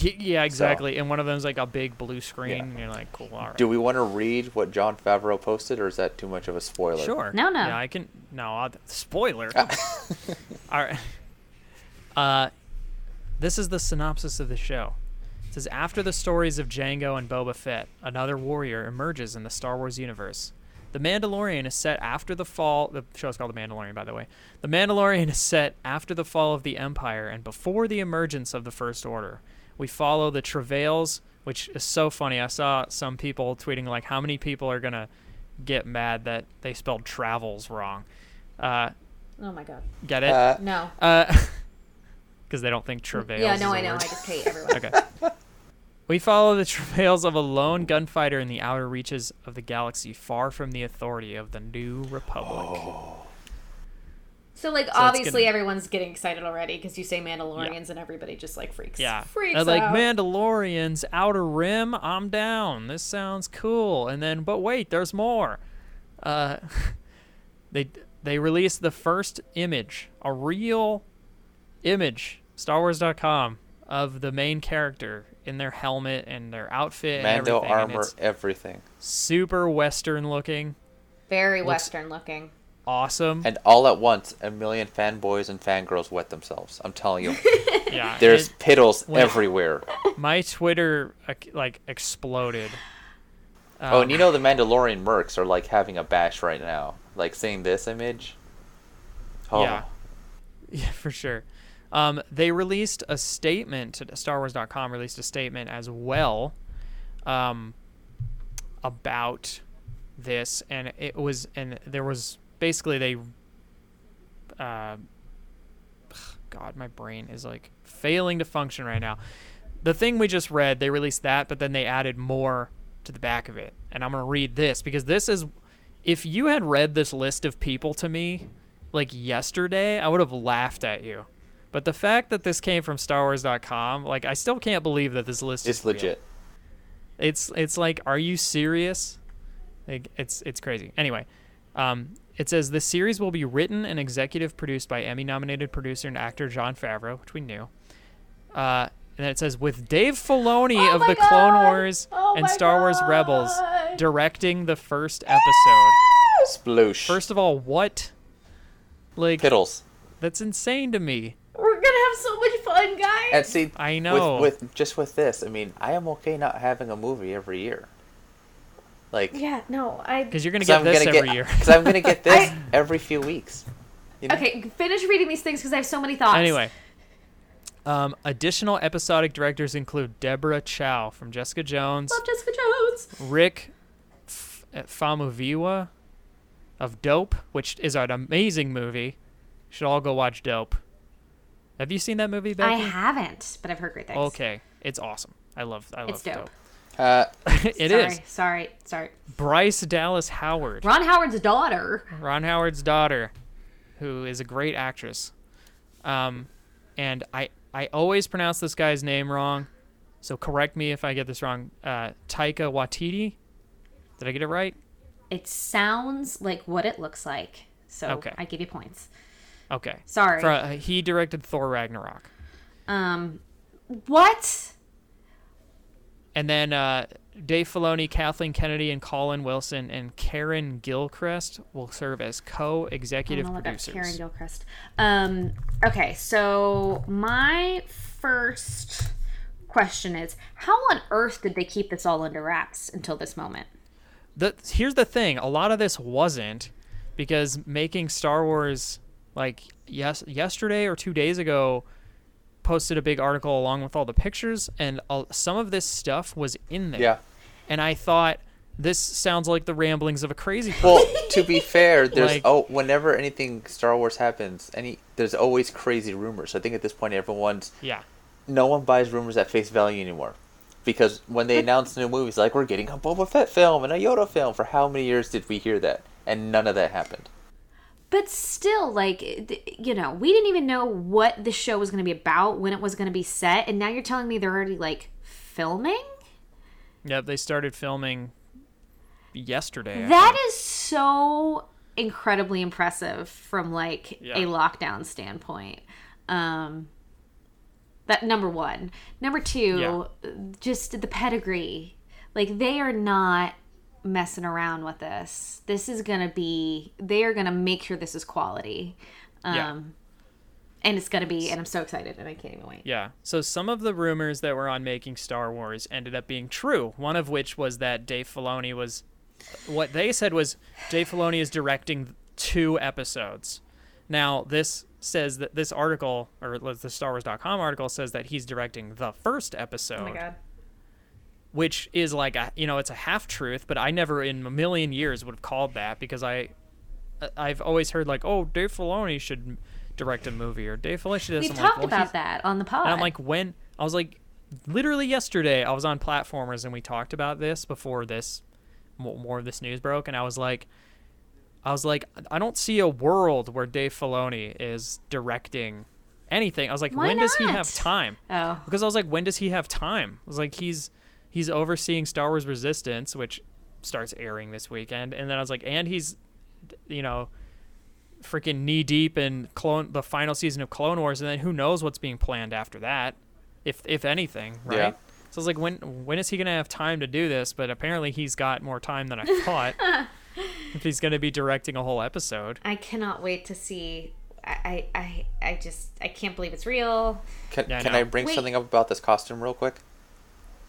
Y- yeah, exactly. And one of them's like a big blue screen Yeah. and you're like, "Cool, all right." Do we want to read what Jon Favreau posted, or is that too much of a spoiler? Sure. No, no. Yeah, I can. No, I'll, spoiler. All right. Uh, this is the synopsis of the show. It says after the stories of Jango and Boba Fett, another warrior emerges in the Star Wars universe. The Mandalorian is set after the fall. The show is called The Mandalorian, by the way. The Mandalorian is set after the fall of the Empire and before the emergence of the First Order. We follow the travails, which is so funny. I saw some people tweeting like, "How many people are gonna get mad that they spelled travels wrong?" Uh, Oh my god. Get it? Uh, No. Uh, because they don't think travails. yeah, is no, a I know. I just hate everyone. Okay. We follow the travails of a lone gunfighter in the outer reaches of the galaxy, far from the authority of the New Republic. So like it's obviously gonna- everyone's getting excited already because you say Mandalorians and everybody just like freaks. Yeah. Freaks They're like out. Mandalorians, Outer Rim, I'm down. This sounds cool. And then, but wait, there's more. Uh, they they released the first image, a real image, StarWars.com, of the main character in their helmet and their outfit and everything. armor, it's everything. super Western looking, Very Looks- Western looking. Awesome. And all at once, a million fanboys and fangirls wet themselves. I'm telling you, yeah, there's it- piddles when- everywhere. my Twitter like exploded. oh, Um, and you know the Mandalorian mercs are like having a bash right now. Like seeing this image. Oh, Yeah. Yeah, for sure. Um, they released a statement. StarWars.com released a statement as well um, about this, and it was, and there was basically they. Uh, God, my brain is like failing to function right now. The thing we just read, they released that, but then they added more to the back of it, and I'm gonna read this because this is. If you had read this list of people to me, like yesterday, I would have laughed at you. But the fact that this came from StarWars.com, like I still can't believe that this list it's is real. legit. It's it's like, are you serious? Like it's it's crazy. Anyway, um, it says the series will be written and executive produced by Emmy-nominated producer and actor Jon Favreau, which we knew. Uh, and then it says with Dave Filoni Oh of my the Clone Wars Oh and my Star Wars Rebels directing the first episode. Sploosh. First of all, what? Like piddles. that's insane to me. We're gonna have so much fun, guys. And see, I know. With, with just with this, I mean, I am okay not having a movie every year. Like, yeah, no, I. Because you're gonna get I'm this gonna every get, year. Because I'm gonna get this I- every few weeks. You know? Okay, finish reading these things because I have so many thoughts. Anyway, um, additional episodic directors include Deborah Chow from Jessica Jones, love Jessica Jones. Rick F- uh, Famuyiwa of Dope, which is an amazing movie. Should all go watch Dope. Have you seen that movie, Ben? I haven't, but I've heard great things. Okay, it's awesome. I love. I love It's dope. Uh, It sorry, is Sorry, sorry. Bryce Dallas Howard, Ron Howard's daughter. Ron Howard's daughter, who is a great actress. Um, and I I always pronounce this guy's name wrong, so correct me if I get this wrong. Uh, Taika Waititi. Did I get it right? It sounds like what it looks like. So Okay. I give you points. Okay. Sorry. For, uh, he directed Thor Ragnarok, Um, what? And then uh, Dave Filoni, Kathleen Kennedy, and Colin Wilson and Karen Gilchrist will serve as co-executive I'm gonna look up producers. Karen Gilchrist. Um, okay, so my first question is, how on earth did they keep this all under wraps until this moment? the here's the thing a lot of this wasn't because making star wars like yes yesterday or two days ago posted a big article along with all the pictures and some of this stuff was in there yeah. and i thought this sounds like the ramblings of a crazy person Well, to be fair, there's Like- oh, whenever anything Star Wars happens, any there's always crazy rumors. I think at this point, everyone's yeah no one buys rumors at face value anymore. Because when they announce new movies, like we're getting a Boba Fett film and a Yoda film, for how many years did we hear that? And none of that happened. But still, like, you know, we didn't even know what the show was going to be about, when it was going to be set, and now you're telling me they're already, like, filming? yep they started filming yesterday That is so incredibly impressive from, like, Yeah. a lockdown standpoint. Um, that number one. Number two, just the pedigree. Like, they are not messing around with this. This is going to be, they are going to make sure this is quality. Um, Yeah. and it's gonna be and i'm so excited and i can't even wait Yeah. So some of the rumors that were on making Star Wars ended up being true. One of which was that Dave Filoni was what they said was Dave Filoni is directing two episodes. Now, this says that this article or the StarWars.com article says that he's directing the first episode, oh my god which is like a you know it's a half truth, but I never in a million years would have called that because I I've always heard like, oh, Dave Filoni should direct a movie or Dave Filoni should. do We this." I'm talked like, well, about that on the pod. And I'm like, when I was like, literally yesterday, I was on platformers and we talked about this before this more of this news broke, and I was like, I was like, I don't see a world where Dave Filoni is directing anything. I was like, Why when does he have time? oh, Because I was like, when does he have time? I was like, he's he's overseeing Star Wars Resistance, which starts airing this weekend, and then I was like, and he's, you know, freaking knee deep in clone the final season of Clone Wars, and then who knows what's being planned after that, if if anything, right? Yeah. So I was like, when when is he gonna have time to do this? But apparently he's got more time than I thought. if he's gonna be directing a whole episode, I cannot wait to see. I, I, I, I just, I can't believe it's real. Can, Yeah, I can. I bring Wait. something up about this costume real quick?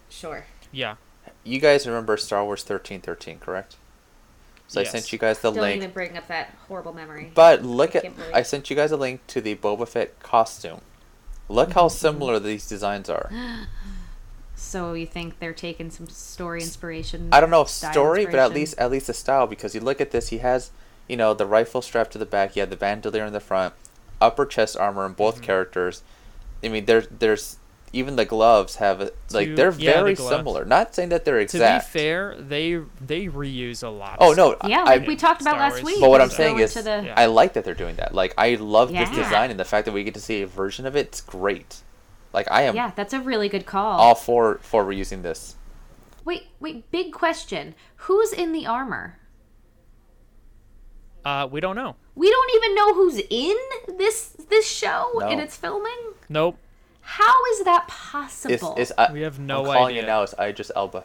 Sure. Yeah, You guys remember Star Wars 1313, correct? So Yes. I sent you guys the Don't link. even bring up that horrible memory. But look I at believe. I sent you guys a link to the Boba Fett costume. Look how similar these designs are. so you think they're taking some story inspiration? I don't know if story, but at least at least the style because you look at this, he has, you know, the rifle strapped to the back, he had the bandolier in the front, upper chest armor in both Mm-hmm. characters. I mean, there's there's even the gloves have a- like To- they're yeah, the very gloves. similar. Not saying that they're exact. to be fair, they they reuse a lot. Oh of no, stuff. Yeah, I, like we talked about Star last week. But what I'm saying is, the- Yeah. I like that they're doing that. Like, I love this design and the fact that we get to see a version of it. It's great. Like, I am yeah, that's a really good call. all for for reusing this. Wait, wait, big question. Who's in the armor? Uh, we don't know. We don't even know who's in this this show No. and its filming. Nope. How is that possible? it's, I, We have no I'm calling idea. it now. It's Idris Elba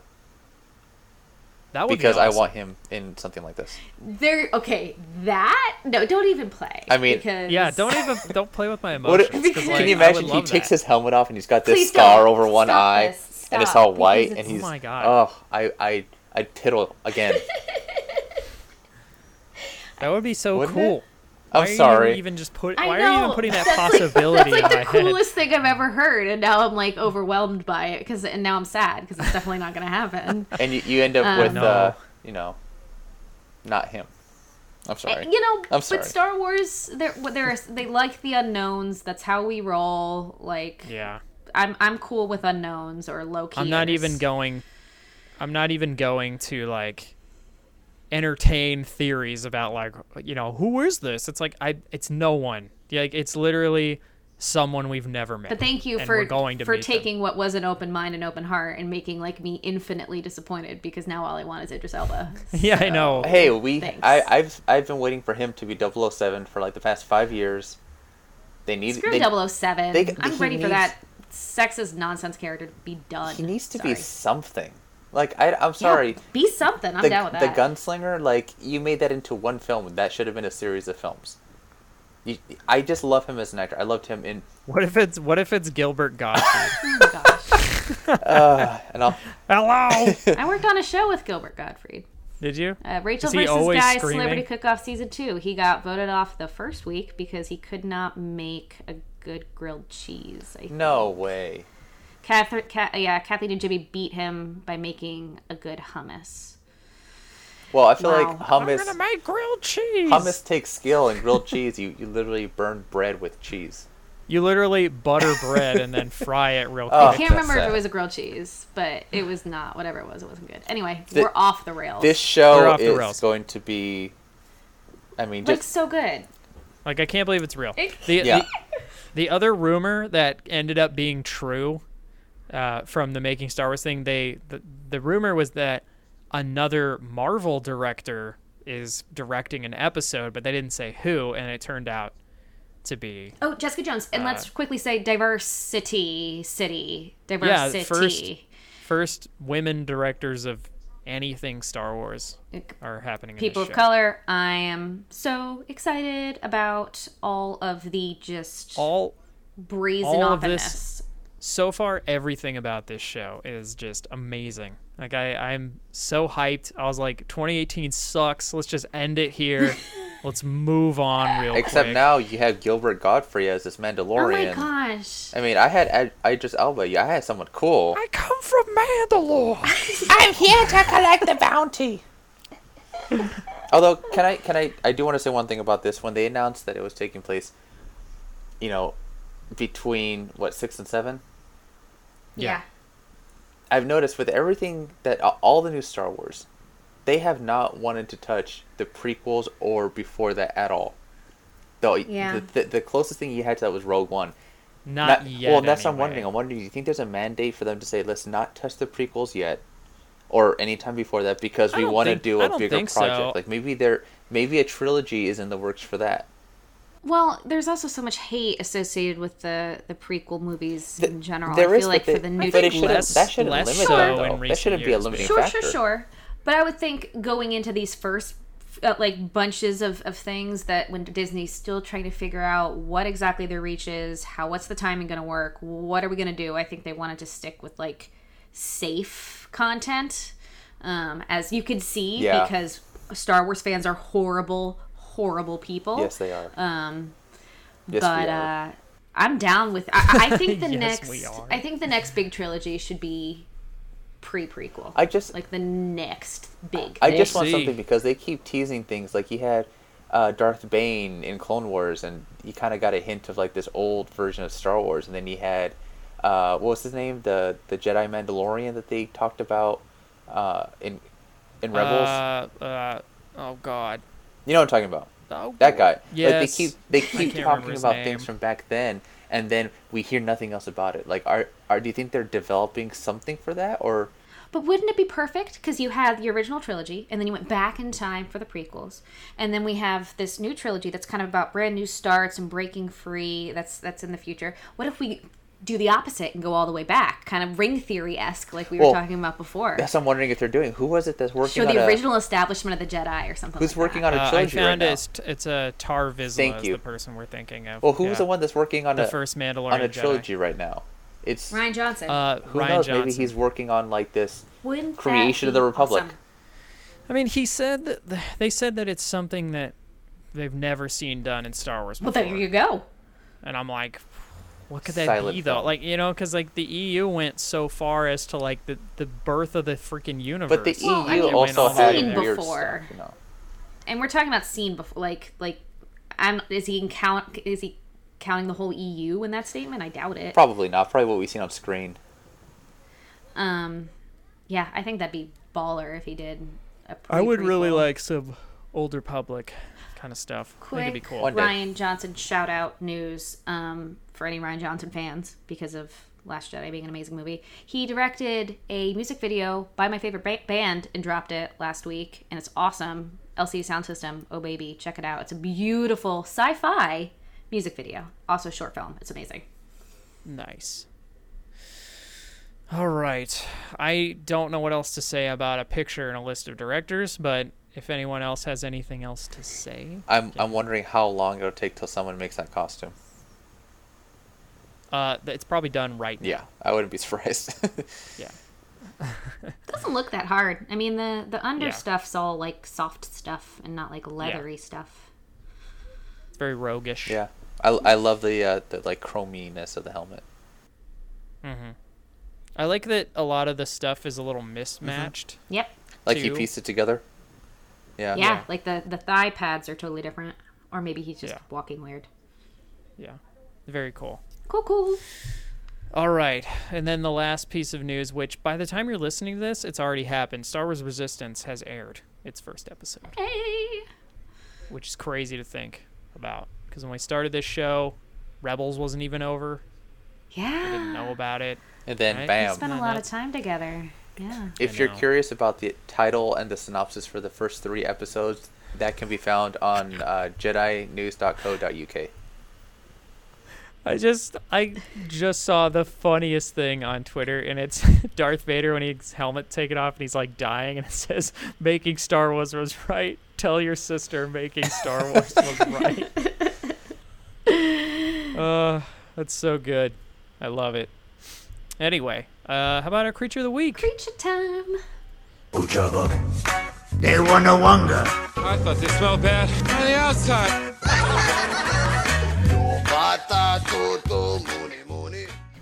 That would because be I want him in something like this. there. Okay, that no, don't even play. I mean- because Yeah, don't even don't play with my What, emotions. 'cause, Can like, can you imagine he takes that. his helmet off and he's got this Please scar don't. over one Stop eye this. and it's all white because and he's Oh my God. oh I I I tittle again. That would be so Wouldn't cool. it? I'm Why are you sorry. even just put? I Why know. are you even putting that That's like- possibility that's like in the my head? coolest thing I've ever heard, and now I'm like overwhelmed by it because and now I'm sad because it's definitely not going to happen. and you, you end up Um, with No. uh, you know, not him. I'm sorry. You know, I'm sorry. but Star Wars, they're, they're they like the unknowns. That's how we roll. Like, Yeah, I'm I'm cool with unknowns or low key. I'm not even going. I'm not even going to like entertain theories about like you know who is this? It's like I. It's no one. Like it's literally someone we've never met. But thank you for going to for meet them. taking what was an open mind and open heart and making like me infinitely disappointed because now all I want is Idris Elba. Yeah, I know. Hey, we Thanks. I I've I've been waiting for him to be 007 for like the past 5 years. They need Screw they, 007. they- I'm he ready for needs- that sexist nonsense character to be done. he needs to Sorry. be something. Like I I'm Yeah, sorry. be something. I'm the, down with the gunslinger like you made that into one film that should have been a series of films. You, I just love him as an actor. I loved him in What if it's What if it's Gilbert Gottfried? Oh my gosh. uh, and I'll Hello. I worked on a show with Gilbert Gottfried. Did you? Uh, Rachael versus Guy screaming? Celebrity Cook-Off season two. He got voted off the first week because he could not make a good grilled cheese. I no way. Catherine, Ca- yeah, Kathleen and Jimmy beat him by making a good hummus. Well, I feel Wow. like hummus I'm gonna make grilled cheese. hummus takes skill and grilled cheese. You you literally burn bread with cheese. You literally butter bread and then fry it real quick. Oh. I can't that's remember if it was a grilled cheese, but it was not. Whatever it was, it wasn't good. Anyway, Th- we're off the rails. This show off the is rails. going to be. I mean, like just so good. Like I can't believe it's real. It- The, Yeah. the the other rumor that ended up being true uh, from the making Star Wars thing, they the, the rumor was that another Marvel director is directing an episode, but they didn't say who, and it turned out to be Oh, Jessica Jones, and let's Uh, quickly say diversity, city, diversity. yeah first first women directors of anything Star Wars are happening. In people this of color. I am so excited about all of the just All brazen all of this- so far everything about this show is just amazing like i i'm so hyped i was like 2018 sucks let's just end it here let's move on real except quick now you have Gilbert Gottfried as this Mandalorian. Oh my gosh. I mean, I had I, I just Elba. Yeah, I had someone cool. i come from mandalore I'm here to collect the bounty. Although, can I can I I do want to say one thing about this when they announced that it was taking place, you know, between what six and seven. Yeah. I've noticed with everything that all the new Star Wars, they have not wanted to touch the prequels or before that at all. Though Yeah. the, the, the closest thing you had to that was Rogue One. Not, yet. Well, that's what I'm wondering. I'm wondering, do you think there's a mandate for them to say, let's not touch the prequels yet, or anytime before that, because we want to do a bigger project? so. Like maybe there, maybe a trilogy is in the works for that. Well, there's also so much hate associated with the the prequel movies Th- in general. there I feel but like for the I new think it shouldn't- less- that shouldn't less limit so them, in. That recent shouldn't be a years, limiting sure, factor. sure, sure. But I would think going into these first uh, like bunches of, of things that when Disney's still trying to figure out what exactly their reach is, how what's the timing going to work, what are we going to do? I think they wanted to stick with like safe content, um, as you could see, Yeah. because Star Wars fans are horrible, horrible people. Yes, they are. Um, yes, but we are. uh, I'm down with. I, I think the Yes, next. we are. I think the next big trilogy should be pre prequel. I just, like the next big. I thing. just want something because they keep teasing things. Like he had uh, Darth Bane in Clone Wars, and you kind of got a hint of like this old version of Star Wars. And then he had uh, what was his name, the the Jedi Mandalorian that they talked about uh, in in Rebels. Uh, uh, oh God. You know what I'm talking about? Oh, That guy. Like they keep they keep talking about name. things from back then, and then we hear nothing else about it. Like, are are do you think they're developing something for that, or But wouldn't it be perfect? Because you had the original trilogy, and then you went back in time for the prequels, and then we have this new trilogy that's kind of about brand new starts and breaking free. That's that's in the future. What if we do the opposite and go all the way back, kind of ring theory esque, like we were talking about before? Yes, I'm wondering if they're doing. Who was it that's working Show on the a, original establishment of the Jedi or something. Who's like working that. on a Uh, I trilogy right found now? it. It's, it's a Tarre Vizsla Thank is you. the person we're thinking of. Well, who's Yeah. the one that's working on The a first Mandalorian on a Jedi. trilogy right now? It's Rian Johnson. Uh, who Rian knows? Johnson. Maybe he's working on like this. Wouldn't creation of the Republic. awesome? I mean, he said that they said that it's something that they've never seen done in Star Wars Well, there you go. and I'm like, what could that Silent be though? film. Like you know, because like the EU went so far as to like the the birth of the freaking universe. But the Well, I EU mean, also all had way seen weird before. stuff. You know. And we're talking about scene before, like like, I'm is he in count? Is he counting the whole EU in that statement? I doubt it. Probably not. Probably what we've seen on screen. Um, yeah, I think that'd be baller if he did. I would really pre-prequel. like some Old Republic kind of stuff. I think quick it'd be cool. One day. Rian Johnson shout out news um, for any Rian Johnson fans because of Last Jedi being an amazing movie. He directed a music video by my favorite ba- band and dropped it last week, and it's awesome. LCD Soundsystem, oh baby, check it out. It's a beautiful sci-fi music video, also a short film. It's amazing. Nice. All right. I don't know what else to say about a picture and a list of directors, but if anyone else has anything else to say, I'm I'm wondering how long it'll take till someone makes that costume. Uh, it's probably done right. now. Yeah, I wouldn't be surprised. Yeah. doesn't look that hard. I mean, the the under Yeah. stuff's all like soft stuff and not like leathery stuff. It's very roguish. yeah, I, I love the uh, the like chrominess of the helmet. Mm-hmm. I like that a lot of the stuff is a little mismatched. Yep. Like he Two. pieced it together. Yeah. Yeah, Yeah. like the the thigh pads are totally different, or maybe he's just Yeah. walking weird. Yeah. Very cool. Cool, cool. All right. And then the last piece of news, which by the time you're listening to this, it's already happened. Star Wars Resistance has aired its first episode, Hey. which is crazy to think about. Because when we started this show, Rebels wasn't even over. Yeah. I Didn't know about it. And then Right. bam. We spent a lot of time together. Yeah. If you're curious about the title and the synopsis for the first three episodes, that can be found on uh, JediNews.co.uk. I just I just saw the funniest thing on Twitter and it's Darth Vader when his helmet taken off and he's like dying and it says making Star Wars was right. Tell your sister making Star Wars was right. uh that's so good. I love it. Anyway, uh how about our creature of the week? Creature time. They were no wonder. I thought they smelled bad on the outside.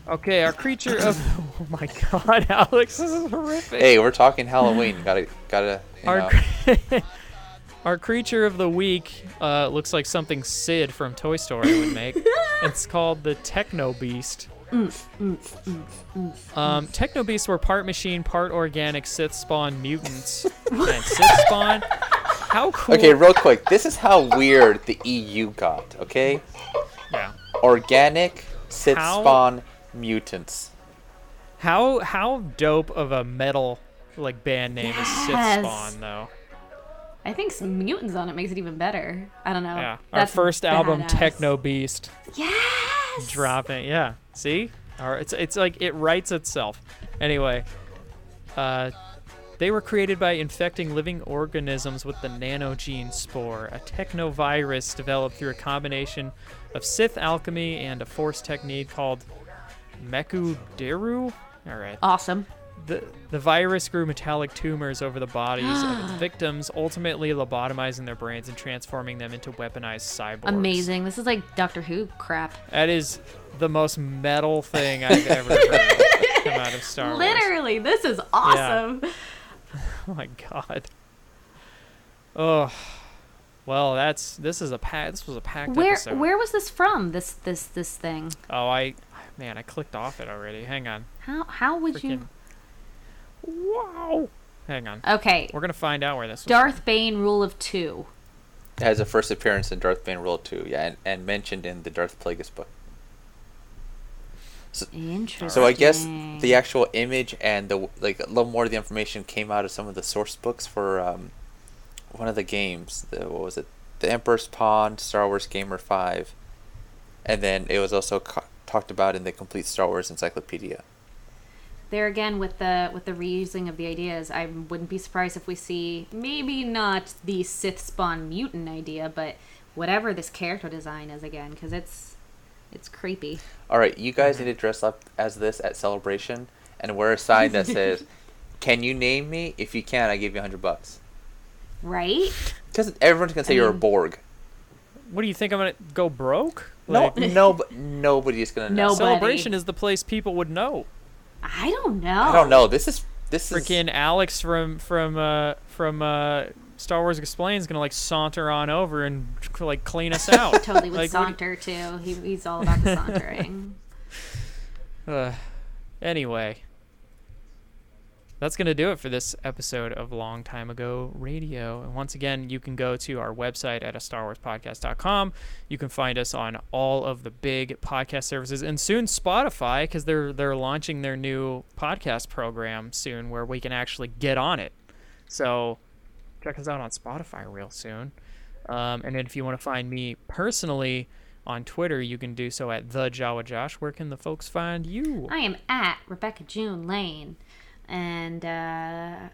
Okay, our creature of Oh my god, Alex, this is horrific. Hey, we're talking Halloween. gotta, gotta. Our, cre- Our creature of the week uh, looks like something Sid from Toy Story would make. it's called the Techno Beast. Um, Techno Beasts were part machine, part organic Sith spawn mutants. Man, Sith spawn? How cool. Okay, real quick. This is how weird the EU got. Okay, Yeah. organic Sith How- spawn mutants. How how dope of a metal like band name is Sith Spawn though? I think some mutants on it makes it even better. I don't know. Yeah. Our That's first album. Techno Beast, Yes. dropping. Yeah. See? Or it's it's like it writes itself. Anyway, uh, they were created by infecting living organisms with the nanogene spore, a technovirus developed through a combination of Sith alchemy and a force technique called Mechu-deru. All right. Awesome. The, the virus grew metallic tumors over the bodies of its victims, ultimately lobotomizing their brains and transforming them into weaponized cyborgs. Amazing. This is like Doctor Who crap. That is the most metal thing I've ever heard come out of Star Wars. Literally, this is awesome. Oh my god. Oh. Well, that's this is a pack. This was a packed Where episode. where was this from? This this this thing. Oh, I man, I clicked off it already. Hang on. How how would Freaking. you? Wow. Hang on. Okay. We're gonna find out where this. Was Darth Bane rule of two. It has a first appearance in Darth Bane Rule of 2, yeah, and, and mentioned in the Darth Plagueis book. Interesting. So I guess the actual image and the like a little more of the information came out of some of the source books for um, one of the games. The, what was it? The Emperor's Pawn, Star Wars Gamer Five, and then it was also co- talked about in the complete Star Wars Encyclopedia. there again with the with the reusing of the ideas, I wouldn't be surprised if we see maybe not the Sith spawn mutant idea, but whatever this character design is again, because it's it's creepy. All right, you guys need to dress up as this at Celebration and wear a sign that says, "Can you name me? If you can, I give you a hundred bucks." Right? Because everyone's gonna say you're a Borg. What do you think I'm gonna go broke? No, Like, no, but nobody's gonna know. Nobody. Celebration is the place people would know. I don't know. I don't know. This is this is Freaking Alex from from uh from uh Star Wars Explains gonna like saunter on over and like clean us out. Totally with Like, what Saunter too. He, he's all about the sauntering. Uh, anyway, that's going to do it for this episode of Long Time Ago Radio. And once again, you can go to our website at a StarWarsPodcast.com. You can find us on all of the big podcast services and soon Spotify because they're they're launching their new podcast program soon where we can actually get on it. So check us out on Spotify real soon. Um, and then if you want to find me personally on Twitter, you can do so at the Jawa Josh. Where can the folks find you? I am at Rebecca June Lane, and uh,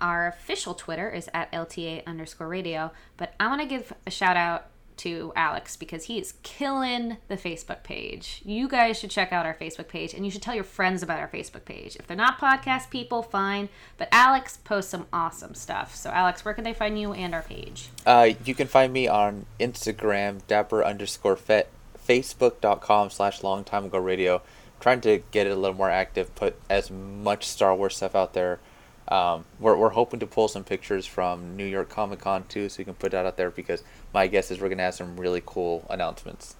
our official Twitter is at LTA underscore radio. But I want to give a shout out to Alex because he is killing the Facebook page. You guys should check out our Facebook page, and you should tell your friends about our Facebook page. If they're not podcast people, fine. But Alex posts some awesome stuff. So, Alex, where can they find you and our page? Uh, you can find me on Instagram, dapper underscore fet, facebook.com slash long time ago radio. Trying to get it a little more active, put as much Star Wars stuff out there. Um, we're, we're hoping to pull some pictures from New York Comic Con too, so you can put that out there because my guess is we're going to have some really cool announcements.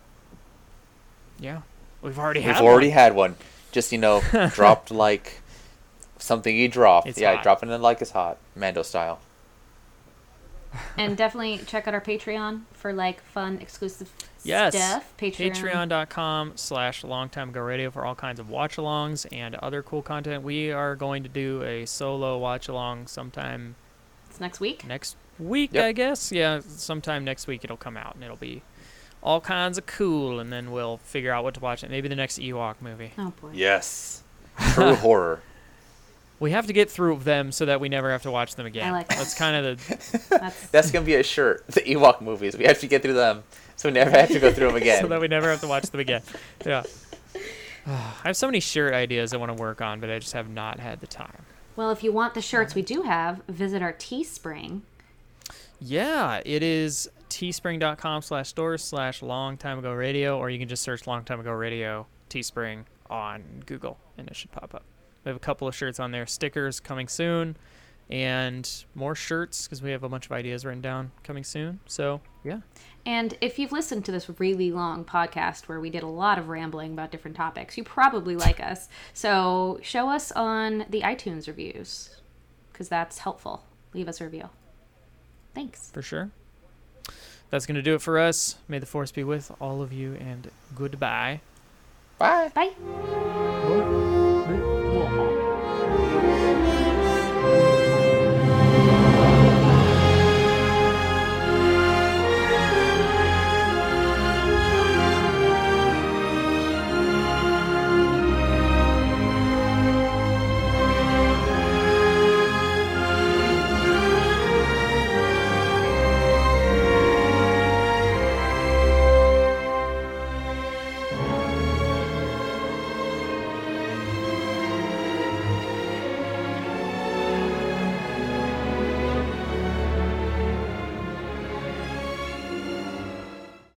Yeah, we've already We've had already one. had one. Just, you know, dropped like something you dropped. It's yeah, hot. dropping it like it's hot, Mando style. And definitely check out our Patreon for like fun exclusive Yes. stuff. Patreon. Patreon.com slash long time ago radio for all kinds of watch alongs and other cool content. We are going to do a solo watch along sometime It's next week. next week, Yep. I guess. Yeah, sometime next week it'll come out and it'll be all kinds of cool. And then we'll figure out what to watch. Maybe the next Ewok movie. Oh boy. Yes. True horror. We have to get through them so that we never have to watch them again. I like that. That's kind of the That's That's gonna be a shirt. The Ewok movies. We have to get through them, so we never have to go through them again. so that we never have to watch them again. Yeah. I have so many shirt ideas I want to work on, but I just have not had the time. well. If you want the shirts we do have, visit our Teespring. Yeah, it is teespring.com slash stores slash long time ago radio, or you can just search long time ago radio Teespring on Google and it should pop up. We have a couple of shirts on there, stickers coming soon, and more shirts because we have a bunch of ideas written down coming soon. So yeah, And if you've listened to this really long podcast where we did a lot of rambling about different topics, you probably like us. So show us on the iTunes reviews because that's helpful. Leave us a review. Thanks. for sure. That's gonna do it for us. May the force be with all of you, and goodbye. Bye. Bye. Bye.